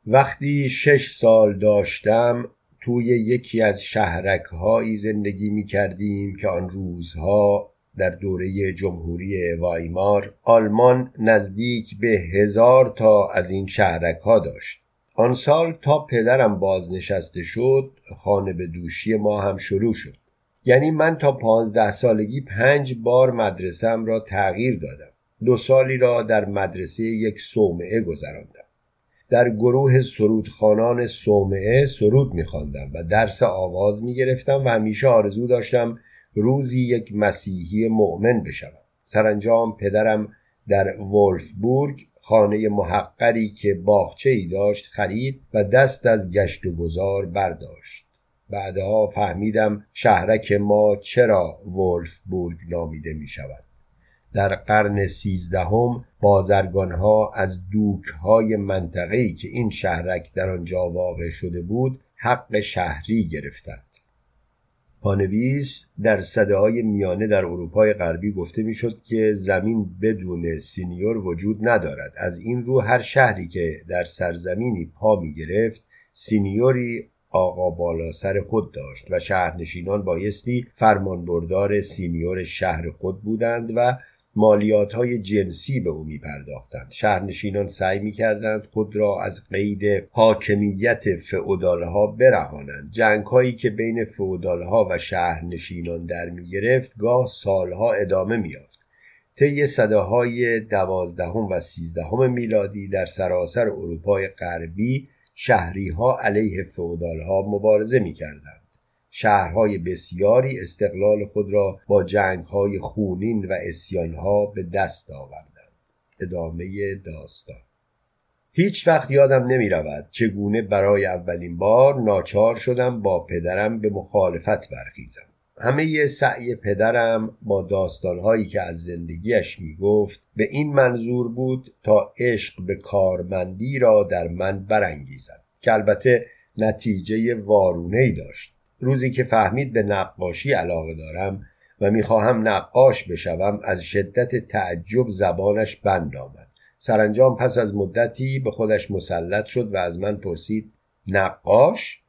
وقتی شش سال داشتم توی یکی از شهرک هایی زندگی می کردیم که آن روزها در دوره جمهوری وایمار آلمان نزدیک به هزار تا از این شهرک ها داشت. آن سال تا پدرم بازنشسته شد خانه به دوشی ما هم شروع شد. یعنی من تا پانزده سالگی پنج بار مدرسم را تغییر دادم. دو سالی را در مدرسه یک صومعه گذراندم. در گروه سرودخانان صومعه سرود میخواندم و درس آواز می‌گرفتم و همیشه آرزو داشتم روزی یک مسیحی مؤمن بشوم. سرانجام پدرم در ولفبورگ خانه محقری که باغچه ای داشت خرید و دست از گشت و گذار برداشت. بعدها فهمیدم شهرک ما چرا ولفبورگ نامیده می شود در قرن سیزدهم بازرگانها از دوکهای منطقه‌ای که این شهرک در آنجا واقع شده بود حق شهری گرفتند. پانویس در صده های میانه در اروپای غربی گفته می‌شد که زمین بدون سینیور وجود ندارد. از این رو هر شهری که در سرزمینی پا می گرفت سینیوری آقا بالا سر خود داشت و شهرنشینان بایستی فرمانبردار سینیور شهر خود بودند و مالیات های جنسی به او می پرداختند شهرنشینان سعی می کردند خود را از قید حاکمیت فئودالها برهانند. جنگ هایی که بین فئودالها و شهرنشینان در می گرفت گاه سالها ادامه می یافت طی صده های دوازدهم و سیزدهم میلادی در سراسر اروپای غربی شهریها علیه فعودالها مبارزه می کردند شهرهای بسیاری استقلال خود را با جنگهای خونین و اسیانها به دست آوردند. ادامه داستان. هیچ وقت یادم نمی رود چگونه برای اولین بار ناچار شدم با پدرم به مخالفت برخیزم. همه سعی پدرم با داستانهایی که از زندگیش می گفت به این منظور بود تا عشق به کارمندی را در من برانگیزد که البته نتیجه وارونه ای داشت. روزی که فهمید به نقاشی علاقه دارم و می‌خواهم نقاش بشوم از شدت تعجب زبانش بند آمد. سرانجام پس از مدتی به خودش مسلط شد و از من پرسید نقاش؟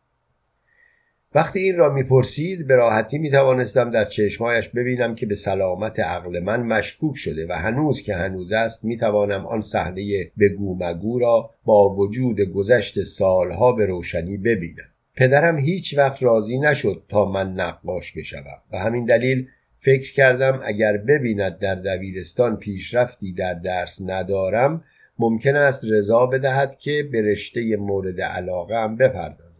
وقتی این را می‌پرسید به راحتی می‌توانستم در چشمهایش ببینم که به سلامت عقل من مشکوک شده و هنوز که هنوز است می‌توانم آن صحنه بگو مگو را با وجود گذشت سالها به روشنی ببینم. پدرم هیچ وقت راضی نشد تا من نقاش بشوم و همین دلیل فکر کردم اگر ببیند در دبیرستان پیشرفتی در درس ندارم ممکن است رضا بدهد که به رشته مورد علاقه هم بپردازم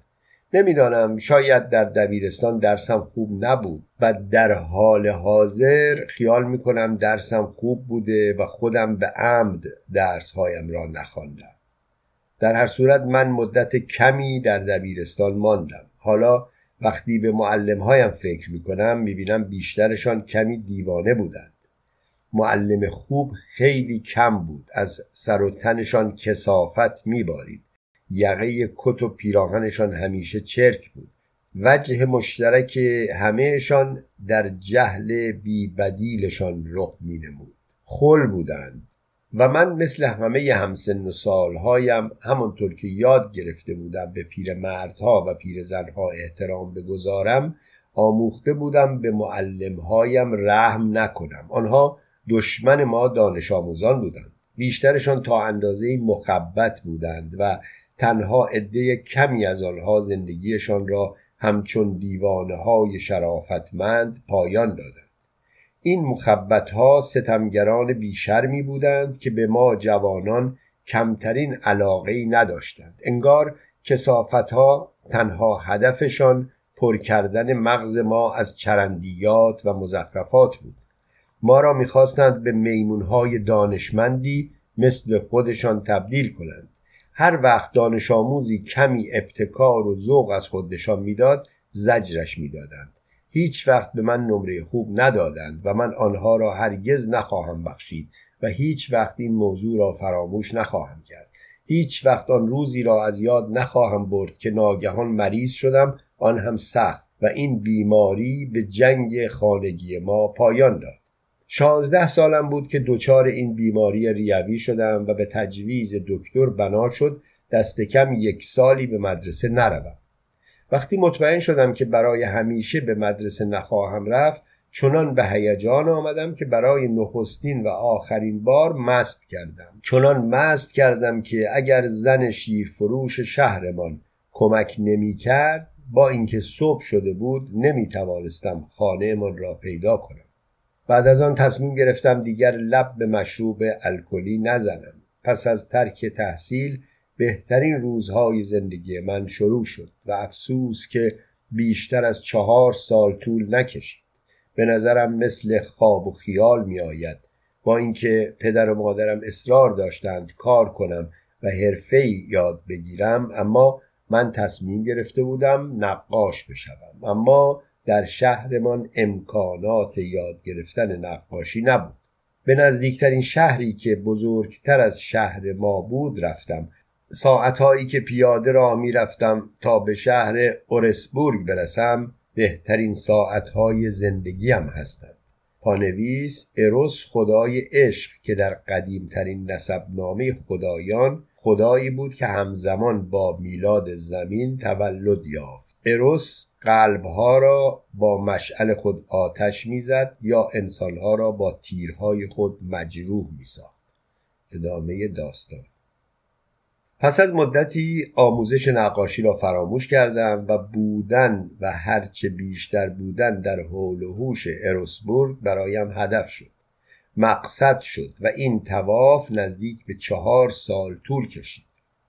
نمی‌دانم شاید در دبیرستان درسم خوب نبود و در حال حاضر خیال می‌کنم درسم خوب بوده و خودم به عمد درسهایم را نخواندم. در هر صورت من مدت کمی در دبیرستان ماندم. حالا وقتی به معلمهایم فکر می‌کنم می‌بینم بیشترشان کمی دیوانه بودند. معلم خوب خیلی کم بود. از سر و تنشان کسافت میبارید. یقه کت و پیراهنشان همیشه چرک بود. وجه مشترک همهشان در جهل بیبدیلشان رخ مینمود. خل بودند. و من مثل همه همسن و سالهایم همانطور که یاد گرفته بودم به پیرمردها و پیرزنها احترام بگذارم آموخته بودم به معلمهایم رحم نکنم. آنها دشمن ما دانش آموزان بودند. بیشترشان تا اندازه مخبت بودند و تنها عده کمی از آنها زندگیشان را همچون دیوانه های شرافتمند پایان دادند. این مخبت ها ستمگران بیشرمی بودند که به ما جوانان کمترین علاقه نداشتند. انگار کسافت ها تنها هدفشان پر کردن مغز ما از چرندیات و مزخرفات بود. ما را می‌خواستند به میمونهای دانشمندی مثل خودشان تبدیل کنند. هر وقت دانش آموزی کمی ابتکار و ذوق از خودشان می‌داد زجرش می‌دادند. هیچ وقت به من نمره خوب ندادند و من آنها را هرگز نخواهم بخشید و هیچ وقت این موضوع را فراموش نخواهم کرد. هیچ وقت آن روزی را از یاد نخواهم برد که ناگهان مریض شدم آن هم سخت و این بیماری به جنگ خانگی ما پایان داد. شانزده سالم بود که دچار این بیماری ریوی شدم و به تجویز دکتر بنا شد دست کم یک سالی به مدرسه نروم. وقتی مطمئن شدم که برای همیشه به مدرسه نخواهم رفت چنان به هیجان آمدم که برای نخستین و آخرین بار مست کردم. چنان مست کردم که اگر زن شیر فروش شهرمان کمک نمی کرد با اینکه صبح شده بود نمی توانستم خانهمان را پیدا کنم. بعد از آن تصمیم گرفتم دیگر لب به مشروب الکلی نزنم. پس از ترک تحصیل بهترین روزهای زندگی من شروع شد و افسوس که بیشتر از چهار سال طول نکشید. به نظرم مثل خواب و خیال می آید با اینکه پدر و مادرم اصرار داشتند کار کنم و حرفه یاد بگیرم اما من تصمیم گرفته بودم نقاش بشوم. اما در شهرمان امکانات یاد گرفتن نقاشی نبود. به نزدیکترین شهری که بزرگتر از شهر ما بود رفتم ساعتهایی که پیاده را می‌رفتم تا به شهر اورسبورگ برسم بهترین ساعتهای زندگی هم هستند. پانویس اروس خدای عشق که در قدیمترین نسبنامه خدایان خدایی بود که همزمان با میلاد زمین تولد یافت. اروس قلبها را با مشعل خود آتش می‌زد یا انسانها را با تیرهای خود مجروح میساخت. ادامه داستان. پس از مدتی آموزش نقاشی را فراموش کردم و بودن و هرچه بیشتر بودن در حول و هوش اروسبورگ برایم هدف شد. مقصد شد و این تواف نزدیک به چهار سال طول کشید.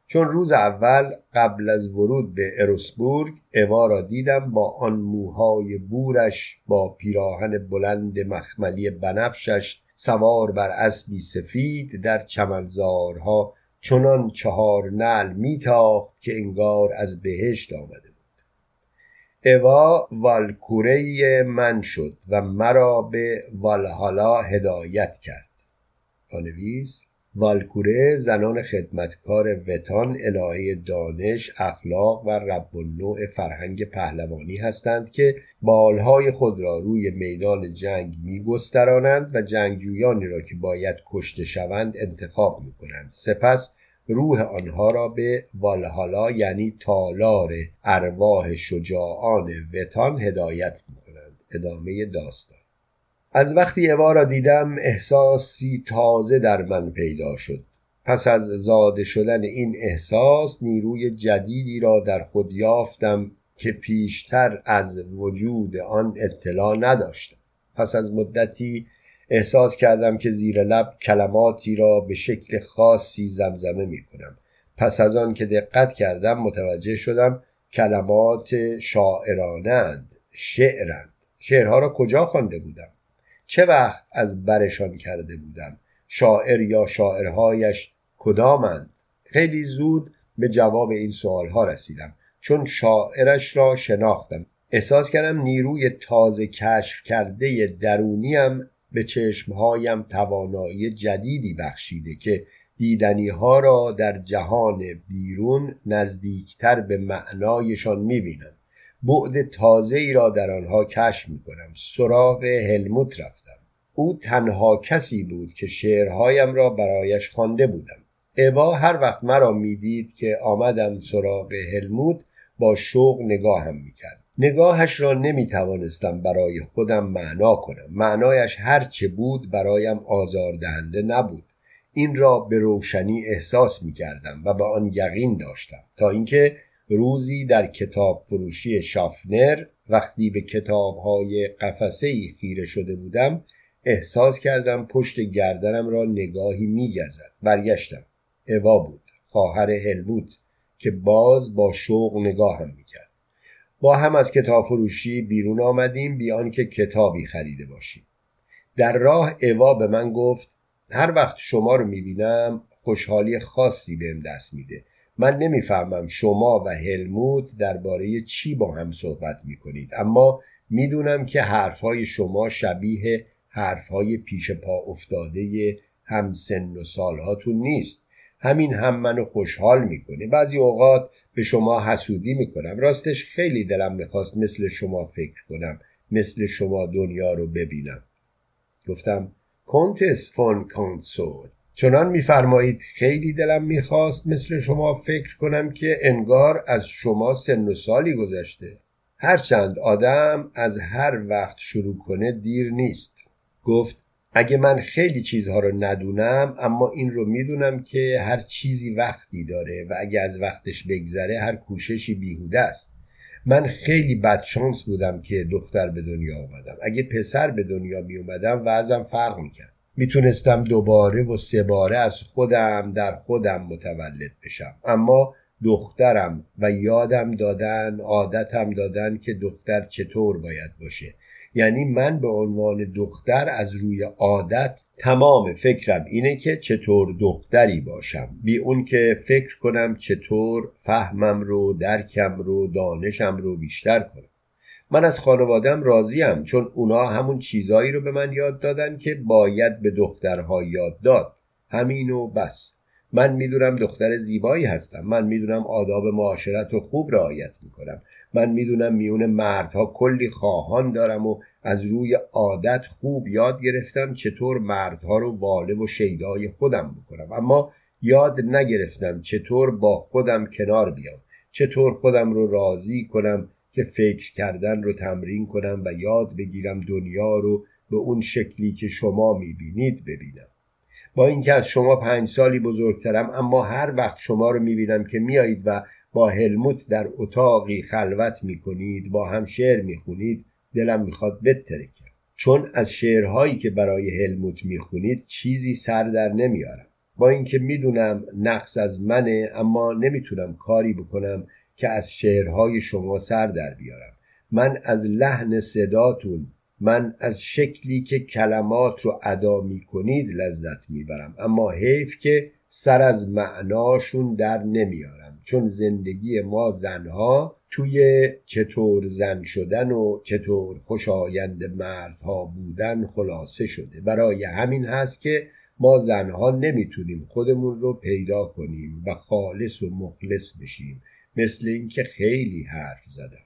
چون روز اول قبل از ورود به اروسبورگ اوا را دیدم با آن موهای بورش با پیراهن بلند مخملی بنفشش سوار بر اسبی سفید در چمنزارها چنان چهار نل میتاخت که انگار از بهشت آمده بود. اوا والکوره من شد و مرا به والهالا هدایت کرد. پانویس والکوره زنان خدمتکار وتان الهه دانش اخلاق و رب نوع فرهنگ پهلوانی هستند که بالهای خود را روی میدان جنگ میگسترانند و جنگجویانی را که باید کشته شوند انتخاب می‌کنند. سپس روح آنها را به والهالا یعنی تالار ارواح شجاعان وتان هدایت می‌کنند. ادامه داستان. از وقتی اوا را دیدم احساسی تازه در من پیدا شد. پس از زاده شدن این احساس نیروی جدیدی را در خود یافتم که پیشتر از وجود آن اطلاع نداشتم. پس از مدتی احساس کردم که زیر لب کلماتی را به شکل خاصی زمزمه می کنم. پس از آن که دقت کردم متوجه شدم کلمات شاعرانند شعرند. شعرها را کجا خوانده بودم؟ چه وقت از برشان کرده بودم؟ شاعر یا شاعرهایش کدامند؟ خیلی زود به جواب این سوالها رسیدم چون شاعرش را شناختم. احساس کردم نیروی تازه کشف کرده درونیم به چشمهایم توانایی جدیدی بخشیده که دیدنی ها را در جهان بیرون نزدیکتر به معنایشان می‌بینم. بعد تازه ای را در آنها کشف می کنم سراغ هلموت رفتم. او تنها کسی بود که شعرهایم را برایش خوانده بودم. اوا هر وقت مرا می‌دید که آمدم سراغ هلموت با شوق نگاهم می‌کرد. نگاهش را نمی توانستم برای خودم معنا کنم. معنایش هرچه بود برایم آزاردهنده نبود. این را به روشنی احساس می کردم و به آن یقین داشتم. تا اینکه روزی در کتاب فروشی شافنر وقتی به کتاب های قفسه ای خیره شده بودم احساس کردم پشت گردنم را نگاهی میگزد. برگشتم. اوا بود. خواهر هلموت که باز با شوق نگاهم می‌کرد. با هم از کتاب فروشی بیرون آمدیم بیان که کتابی خریده باشیم. در راه اوا به من گفت هر وقت شما رو می‌بینم خوشحالی خاصی بهم دست میده. من نمی‌فهمم شما و هلموت درباره چی با هم صحبت می‌کنید اما می‌دونم که حرفهای شما شبیه حرفهای پیش پا افتاده هم سن و سالهاتون نیست. همین هم منو خوشحال می‌کنه. بعضی اوقات به شما حسودی می‌کنم. راستش خیلی دلم می‌خواست مثل شما فکر کنم مثل شما دنیا رو ببینم. گفتم کنتس فون کانسول چنان میفرمایید خیلی دلم می‌خواست مثل شما فکر کنم که انگار از شما سن و سالی گذشته. هرچند آدم از هر وقت شروع کنه دیر نیست. گفت اگه من خیلی چیزها رو ندونم اما این رو می‌دونم که هر چیزی وقتی داره و اگه از وقتش بگذره هر کوششی بیهوده است. من خیلی بدشانس بودم که دختر به دنیا آمدم اگه پسر به دنیا می اومدم وضعم فرق می‌کرد. می‌تونستم دوباره و سه باره از خودم در خودم متولد بشم. اما دخترم و یادم دادن عادتم دادن که دختر چطور باید باشه. یعنی من به عنوان دختر از روی عادت تمام فکرم اینه که چطور دختری باشم. بی اون که فکر کنم چطور فهمم رو درکم رو دانشم رو بیشتر کنم. من از خانوادم راضیم چون اونا همون چیزایی رو به من یاد دادن که باید به دخترها یاد داد. همین و بس. من می‌دونم دختر زیبایی هستم. من می‌دونم آداب معاشرت رو خوب رعایت می‌کنم. من می‌دونم میون مردها کلی خواهان دارم و از روی عادت خوب یاد گرفتم چطور مردها رو واله و شیدای خودم بکنم. اما یاد نگرفتم چطور با خودم کنار بیام. چطور خودم رو راضی کنم که فکر کردن رو تمرین کنم و یاد بگیرم دنیا رو به اون شکلی که شما می‌بینید ببینم. با اینکه از شما پنج سالی بزرگترم اما هر وقت شما رو می‌بینم که میایید و با هلموت در اتاقی خلوت می‌کنید با هم شعر می‌خونید دلم می‌خواد بترکم. چون از شعرهایی که برای هلموت می‌خونید چیزی سر در نمیارم. با اینکه می‌دونم نقص از منه اما نمی‌تونم کاری بکنم که از شعرهای شما سر در بیارم. من از لحن صداتون من از شکلی که کلمات رو ادا می کنید لذت می‌برم. اما حیف که سر از معناشون در نمیارم. چون زندگی ما زنها توی چطور زن شدن و چطور خوشایند مردها بودن خلاصه شده. برای همین هست که ما زنها نمی‌تونیم خودمون رو پیدا کنیم و خالص و مخلص بشیم. مثل اینکه خیلی حرف زدم.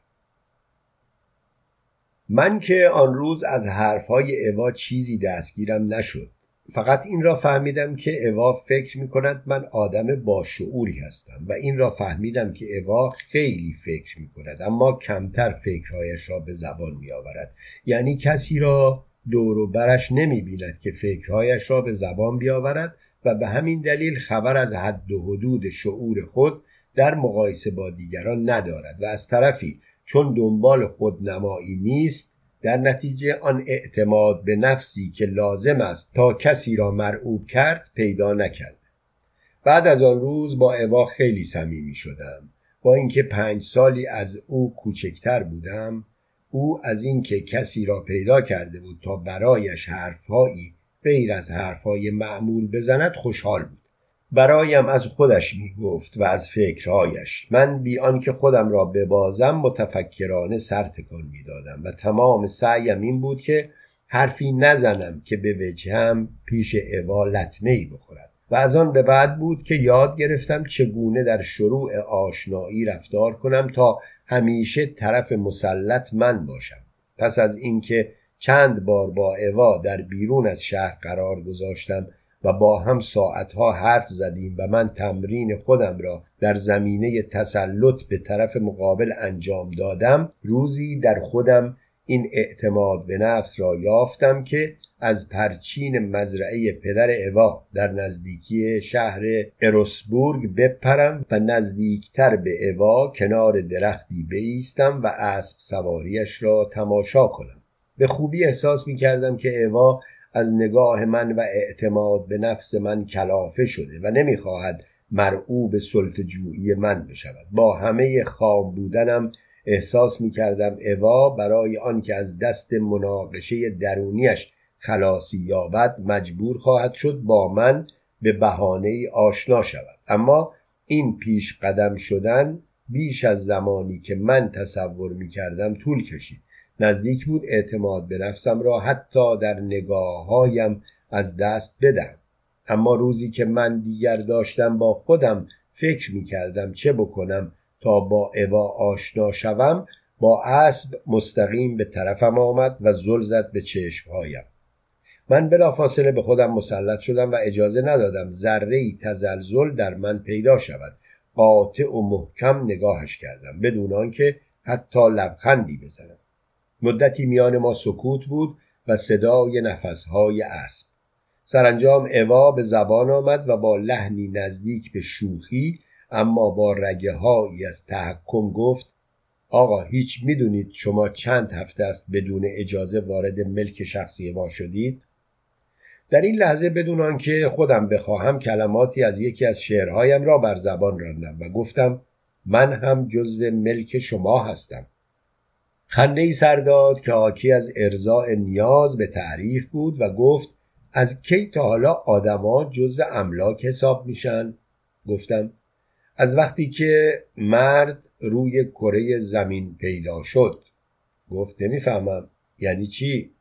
من که آن روز از حرفهای اوا چیزی دستگیرم نشد. فقط این را فهمیدم که اوا فکر می کند من آدم باشعوری هستم و این را فهمیدم که اوا خیلی فکر می کند اما کمتر فکرهایش را به زبان می آورد یعنی کسی را دور و برش نمی بیند که فکرهایش را به زبان بیاورد و به همین دلیل خبر از حد و حدود شعور خود در مقایسه با دیگران ندارد و از طرفی چون دنبال خودنمایی نیست در نتیجه آن اعتماد به نفسی که لازم است تا کسی را مرعوب کرد پیدا نکرد. بعد از آن روز با اوا خیلی صمیمی شدم. با اینکه پنج سالی از او کوچکتر بودم او از اینکه کسی را پیدا کرده بود تا برایش حرفهایی غیر از حرفهای معمول بزند خوشحال بود. برایم از خودش می گفت و از فکرهایش. من بی آنکه خودم را ببازم متفکرانه سر تکان می دادم و تمام سعیم این بود که حرفی نزنم که به وجهم پیش اوا لطمه ای بخورد. و از آن به بعد بود که یاد گرفتم چگونه در شروع آشنایی رفتار کنم تا همیشه طرف مسلط من باشم. پس از اینکه چند بار با اوا در بیرون از شهر قرار گذاشتم و با هم ساعتها حرف زدیم و من تمرین خودم را در زمینه تسلط به طرف مقابل انجام دادم روزی در خودم این اعتماد به نفس را یافتم که از پرچین مزرعه پدر اوا در نزدیکی شهر اروسبورگ بپرم و نزدیکتر به اوا کنار درختی بایستم و اسب سواریش را تماشا کنم. به خوبی احساس می کردم که اوا از نگاه من و اعتماد به نفس من کلافه شده و نمی‌خواهد مرعوب جویی من بشود. با همه خام بودنم احساس می کردم اوا برای آنکه از دست مناقشه درونیش خلاصی یابد مجبور خواهد شد با من به بهانه آشنا شود. اما این پیش قدم شدن بیش از زمانی که من تصور می کردم طول کشید. نزدیک بود اعتماد به نفسم را حتی در نگاههایم از دست بدم. اما روزی که من دیگر داشتم با خودم فکر می کردم چه بکنم تا با اوا آشنا شوم با اسب مستقیم به طرفم آمد و زل زد به چشمهایم. من بلافاصله به خودم مسلط شدم و اجازه ندادم ذره تزلزل در من پیدا شود. قاطع و محکم نگاهش کردم بدون آنکه حتی لبخندی بزنم. مدتی میان ما سکوت بود و صدای نفسهای اسب سرانجام اوا به زبان آمد و با لحنی نزدیک به شوخی اما با رگه هایی از تحکم گفت آقا هیچ می‌دونید شما چند هفته است بدون اجازه وارد ملک شخصی ما شدید؟ در این لحظه بدون آنکه خودم بخواهم کلماتی از یکی از شعرهایم را بر زبان راندم و گفتم من هم جزو ملک شما هستم خنده ای سر داد که حاکی از ارزاع نیاز به تعریف بود و گفت از کی تا حالا آدما جزو املاک حساب میشن؟ گفتم از وقتی که مرد روی کره زمین پیدا شد. گفت نمی‌فهمم. یعنی چی؟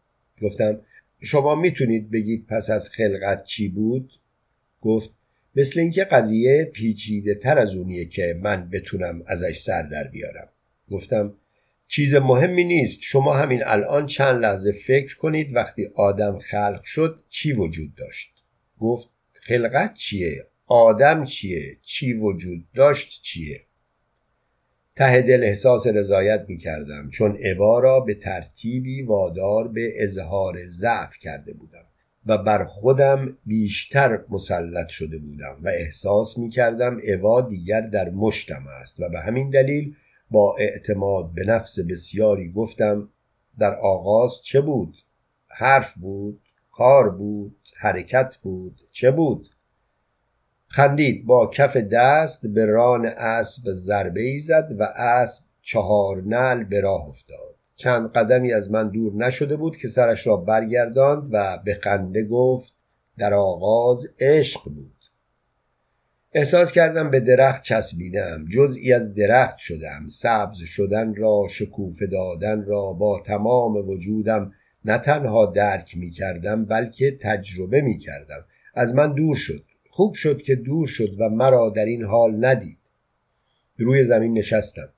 گفتم شما می‌تونید بگید پس از خلقت چی بود؟ گفت مثل اینکه قضیه پیچیده تر از اونیه که من بتونم ازش سر در بیارم. گفتم چیز مهمی نیست. شما همین الان چند لحظه فکر کنید وقتی آدم خلق شد چی وجود داشت؟ گفت خلقت چیه؟ آدم چیه؟ چی وجود داشت چیه؟ ته دل احساس رضایت می کردم چون عبا را به ترتیبی وادار به اظهار ضعف کرده بودم و بر خودم بیشتر مسلط شده بودم و احساس می کردم دیگر در مشتم است و به همین دلیل با اعتماد به نفس بسیاری گفتم در آغاز چه بود؟ حرف بود؟ کار بود؟ حرکت بود؟ چه بود؟ خندید با کف دست به ران اسب ضربه ای زد و اسب چهار نل به راه افتاد چند قدمی از من دور نشده بود که سرش را برگرداند و به خنده گفت در آغاز عشق بود احساس کردم به درخت چسبیدم جزئی از درخت شدم. سبز شدن را شکوفه دادن را با تمام وجودم نه تنها درک می کردم بلکه تجربه می کردم از من دور شد. خوب شد که دور شد و مرا در این حال ندید. روی زمین نشستم.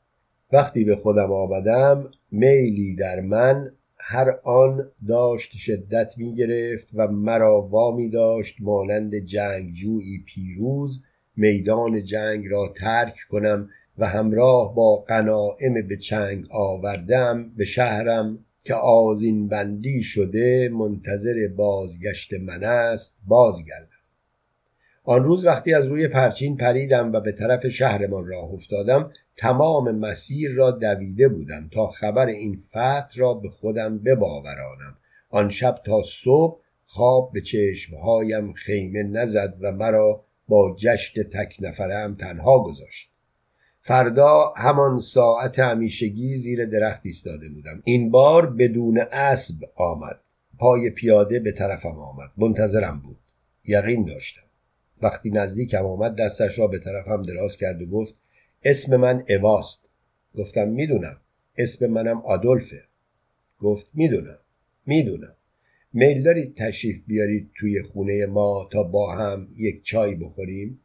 وقتی به خودم آمدم میلی در من هر آن داشت شدت می گرفت و مرا وامی داشت مانند جنگجویی پیروز میدان جنگ را ترک کنم و همراه با قناعم به چنگ آوردم به شهرم که آزین بندی شده منتظر بازگشت من است بازگردم. آن روز وقتی از روی پرچین پریدم و به طرف شهرمان راه افتادم تمام مسیر را دویده بودم تا خبر این فتح را به خودم بباورانم. آن شب تا صبح خواب به چشمهایم خیمه نزد و مرا با جشت تک نفرم تنها گذاشت. فردا همان ساعت همیشگی زیر درخت ایستاده بودم. این بار بدون اسب آمد. پای پیاده به طرفم آمد. منتظرم بود. یقین داشتم. وقتی نزدیکم آمد دستش را به طرفم دراز کرد و گفت اسم من اواست. گفتم می‌دونم. اسم منم آدولفه. گفت می‌دونم. می‌دونم. میل دارید تشریف بیارید توی خونه ما تا با هم یک چای بخوریم؟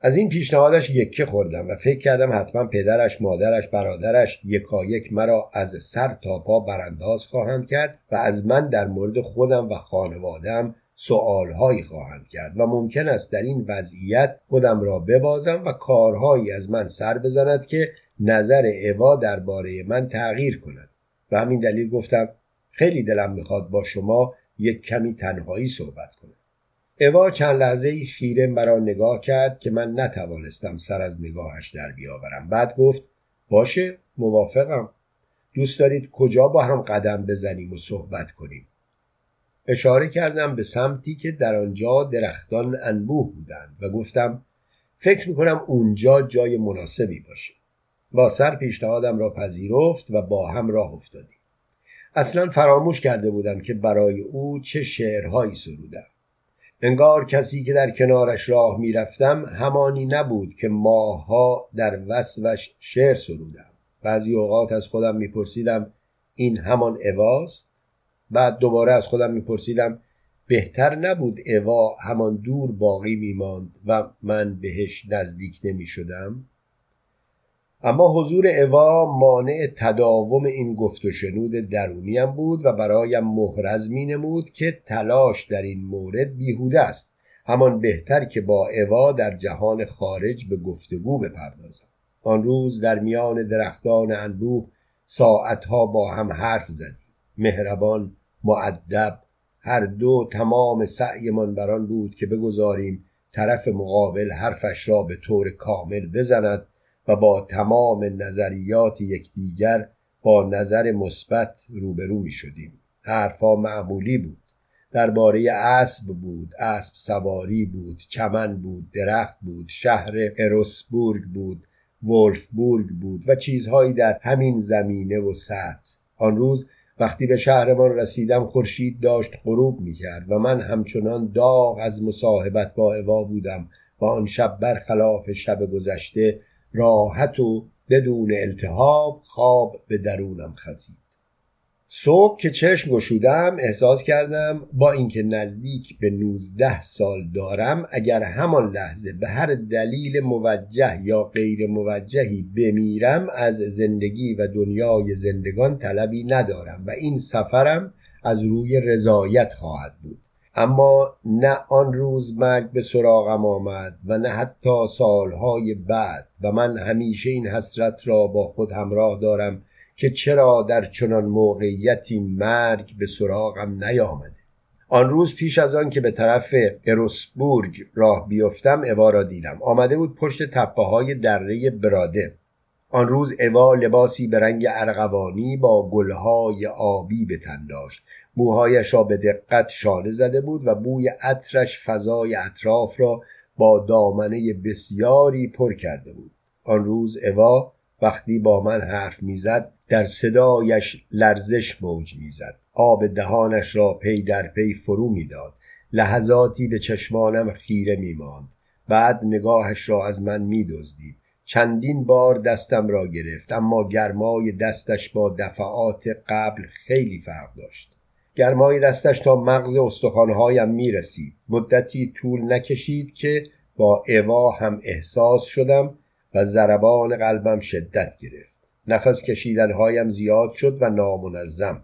از این پیشنهادش یکه خوردم و فکر کردم حتما پدرش مادرش برادرش یکایک مرا از سر تا پا برانداز خواهند کرد و از من در مورد خودم و خانوادم سوالهایی خواهند کرد و ممکن است در این وضعیت خودم را ببازم و کارهایی از من سر بزند که نظر اوا درباره من تغییر کند. و همین دلیل گفتم خیلی دلم می‌خواد با شما یک کمی تنهایی صحبت کنم. اوا چند لحظه خیره مرا نگاه کرد که من نتوانستم سر از نگاهش در بیاورم. بعد گفت باشه موافقم. دوست دارید کجا با هم قدم بزنیم و صحبت کنیم؟ اشاره کردم به سمتی که در آنجا درختان انبوه بودند و گفتم فکر می‌کنم اونجا جای مناسبی باشه. با سر پیشنهادم را پذیرفت و با هم راه افتادیم. اصلا فراموش کرده بودم که برای او چه شعرهایی سرودم انگار کسی که در کنارش راه می‌رفتم همانی نبود که ماهها در وصفش شعر سرودم. بعضی اوقات از خودم میپرسیدم این همان اواست؟ بعد دوباره از خودم میپرسیدم بهتر نبود اوا همان دور باقی میماند و من بهش نزدیک نمی‌شدم؟ اما حضور اوا مانع تداوم این گفت و شنود درونیم بود و برایم محرز می نمود که تلاش در این مورد بیهوده است. همان بهتر که با اوا در جهان خارج به گفتگو بپردازم. آن روز در میان درختان انبوه ساعتها با هم حرف زدیم. مهربان معدب هر دو تمام سعیمان بر آن بود که بگذاریم طرف مقابل حرفش را به طور کامل بزند و با تمام نظریات یکدیگر با نظر مثبت روبرو می شدیم. حرفا معمولی بود. درباره اسب بود اسب سواری بود چمن بود درخت بود شهر اروسبورگ بود ولفبورگ بود و چیزهایی در همین زمینه و سطح. آن روز وقتی به شهرمان رسیدم خورشید داشت غروب می‌کرد و من همچنان داغ از مصاحبت با اوا بودم و آن شب برخلاف شب گذشته راحت و بدون التهاب خواب به درونم خزید. صبح که چشم گشودم احساس کردم با اینکه نزدیک به 19 سال دارم اگر همان لحظه به هر دلیل موجه یا غیر موجهی بمیرم از زندگی و دنیای زندگان طلبی ندارم و این سفرم از روی رضایت خواهد بود. اما نه آن روز مرگ به سراغم آمد و نه حتی سالهای بعد و من همیشه این حسرت را با خود همراه دارم که چرا در چنان موقعیتی مرگ به سراغم نیامده. آن روز پیش از آن که به طرف اروسبورگ راه بیفتم اوا را دیدم. آمده بود پشت تپه های دره براده. آن روز اوا لباسی به رنگ ارغوانی با گلهای آبی به تن داشت. موهایش را به دقت شانه زده بود و بوی عطرش فضای اطراف را با دامنه بسیاری پر کرده بود. آن روز اوا وقتی با من حرف می‌زد در صدایش لرزش موج می‌زد. آب دهانش را پی در پی فرو می‌داد. لحظاتی به چشمانم خیره میماند. بعد نگاهش را از من میدزدید. چندین بار دستم را گرفت اما گرمای دستش با دفعات قبل خیلی فرق داشت. گرمای دستش تا مغز استخوانهایم می رسید مدتی طول نکشید که با اوا هم احساس شدم و ضربان قلبم شدت گرفت. نفس کشیدنهایم زیاد شد و نامنظم.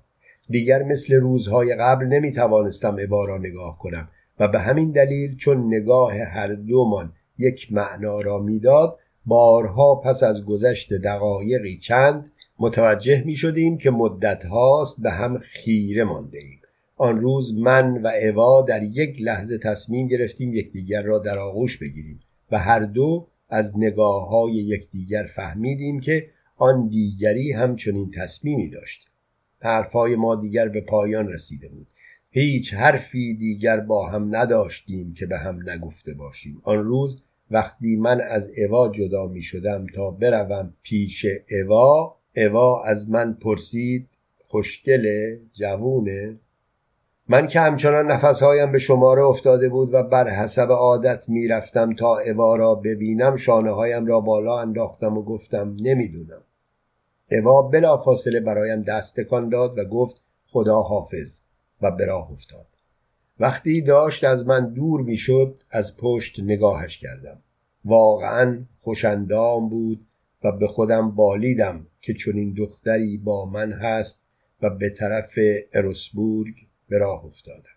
دیگر مثل روزهای قبل نمی توانستم اوا را نگاه کنم و به همین دلیل چون نگاه هر دومان یک معنا را می‌داد بارها پس از گذشت دقایقی چند متوجه می شدیم که مدت هاست به هم خیره مانده ایم. آن روز من و اوا در یک لحظه تصمیم گرفتیم یکدیگر را در آغوش بگیریم و هر دو از نگاه های یکدیگر فهمیدیم که آن دیگری همچنین تصمیمی داشت. حرفهای ما دیگر به پایان رسیده بود. هیچ حرفی دیگر با هم نداشتیم که به هم نگفته باشیم. آن روز وقتی من از اوا جدا می شدم تا بروم پیش اوا اوا از من پرسید خوشگله جوونه من که همچنان نفسهایم به شماره افتاده بود و بر حسب عادت می‌رفتم تا اوا را ببینم شانه هایم را بالا انداختم و گفتم نمی‌دونم. اوا بلا فاصله برایم دست تکان داد و گفت خدا حافظ و به راه افتاد. وقتی داشت از من دور می‌شد از پشت نگاهش کردم. واقعا خوشندام بود و به خودم بالیدم که چنین دختری با من هست و به طرف اروسبورگ به راه افتادم.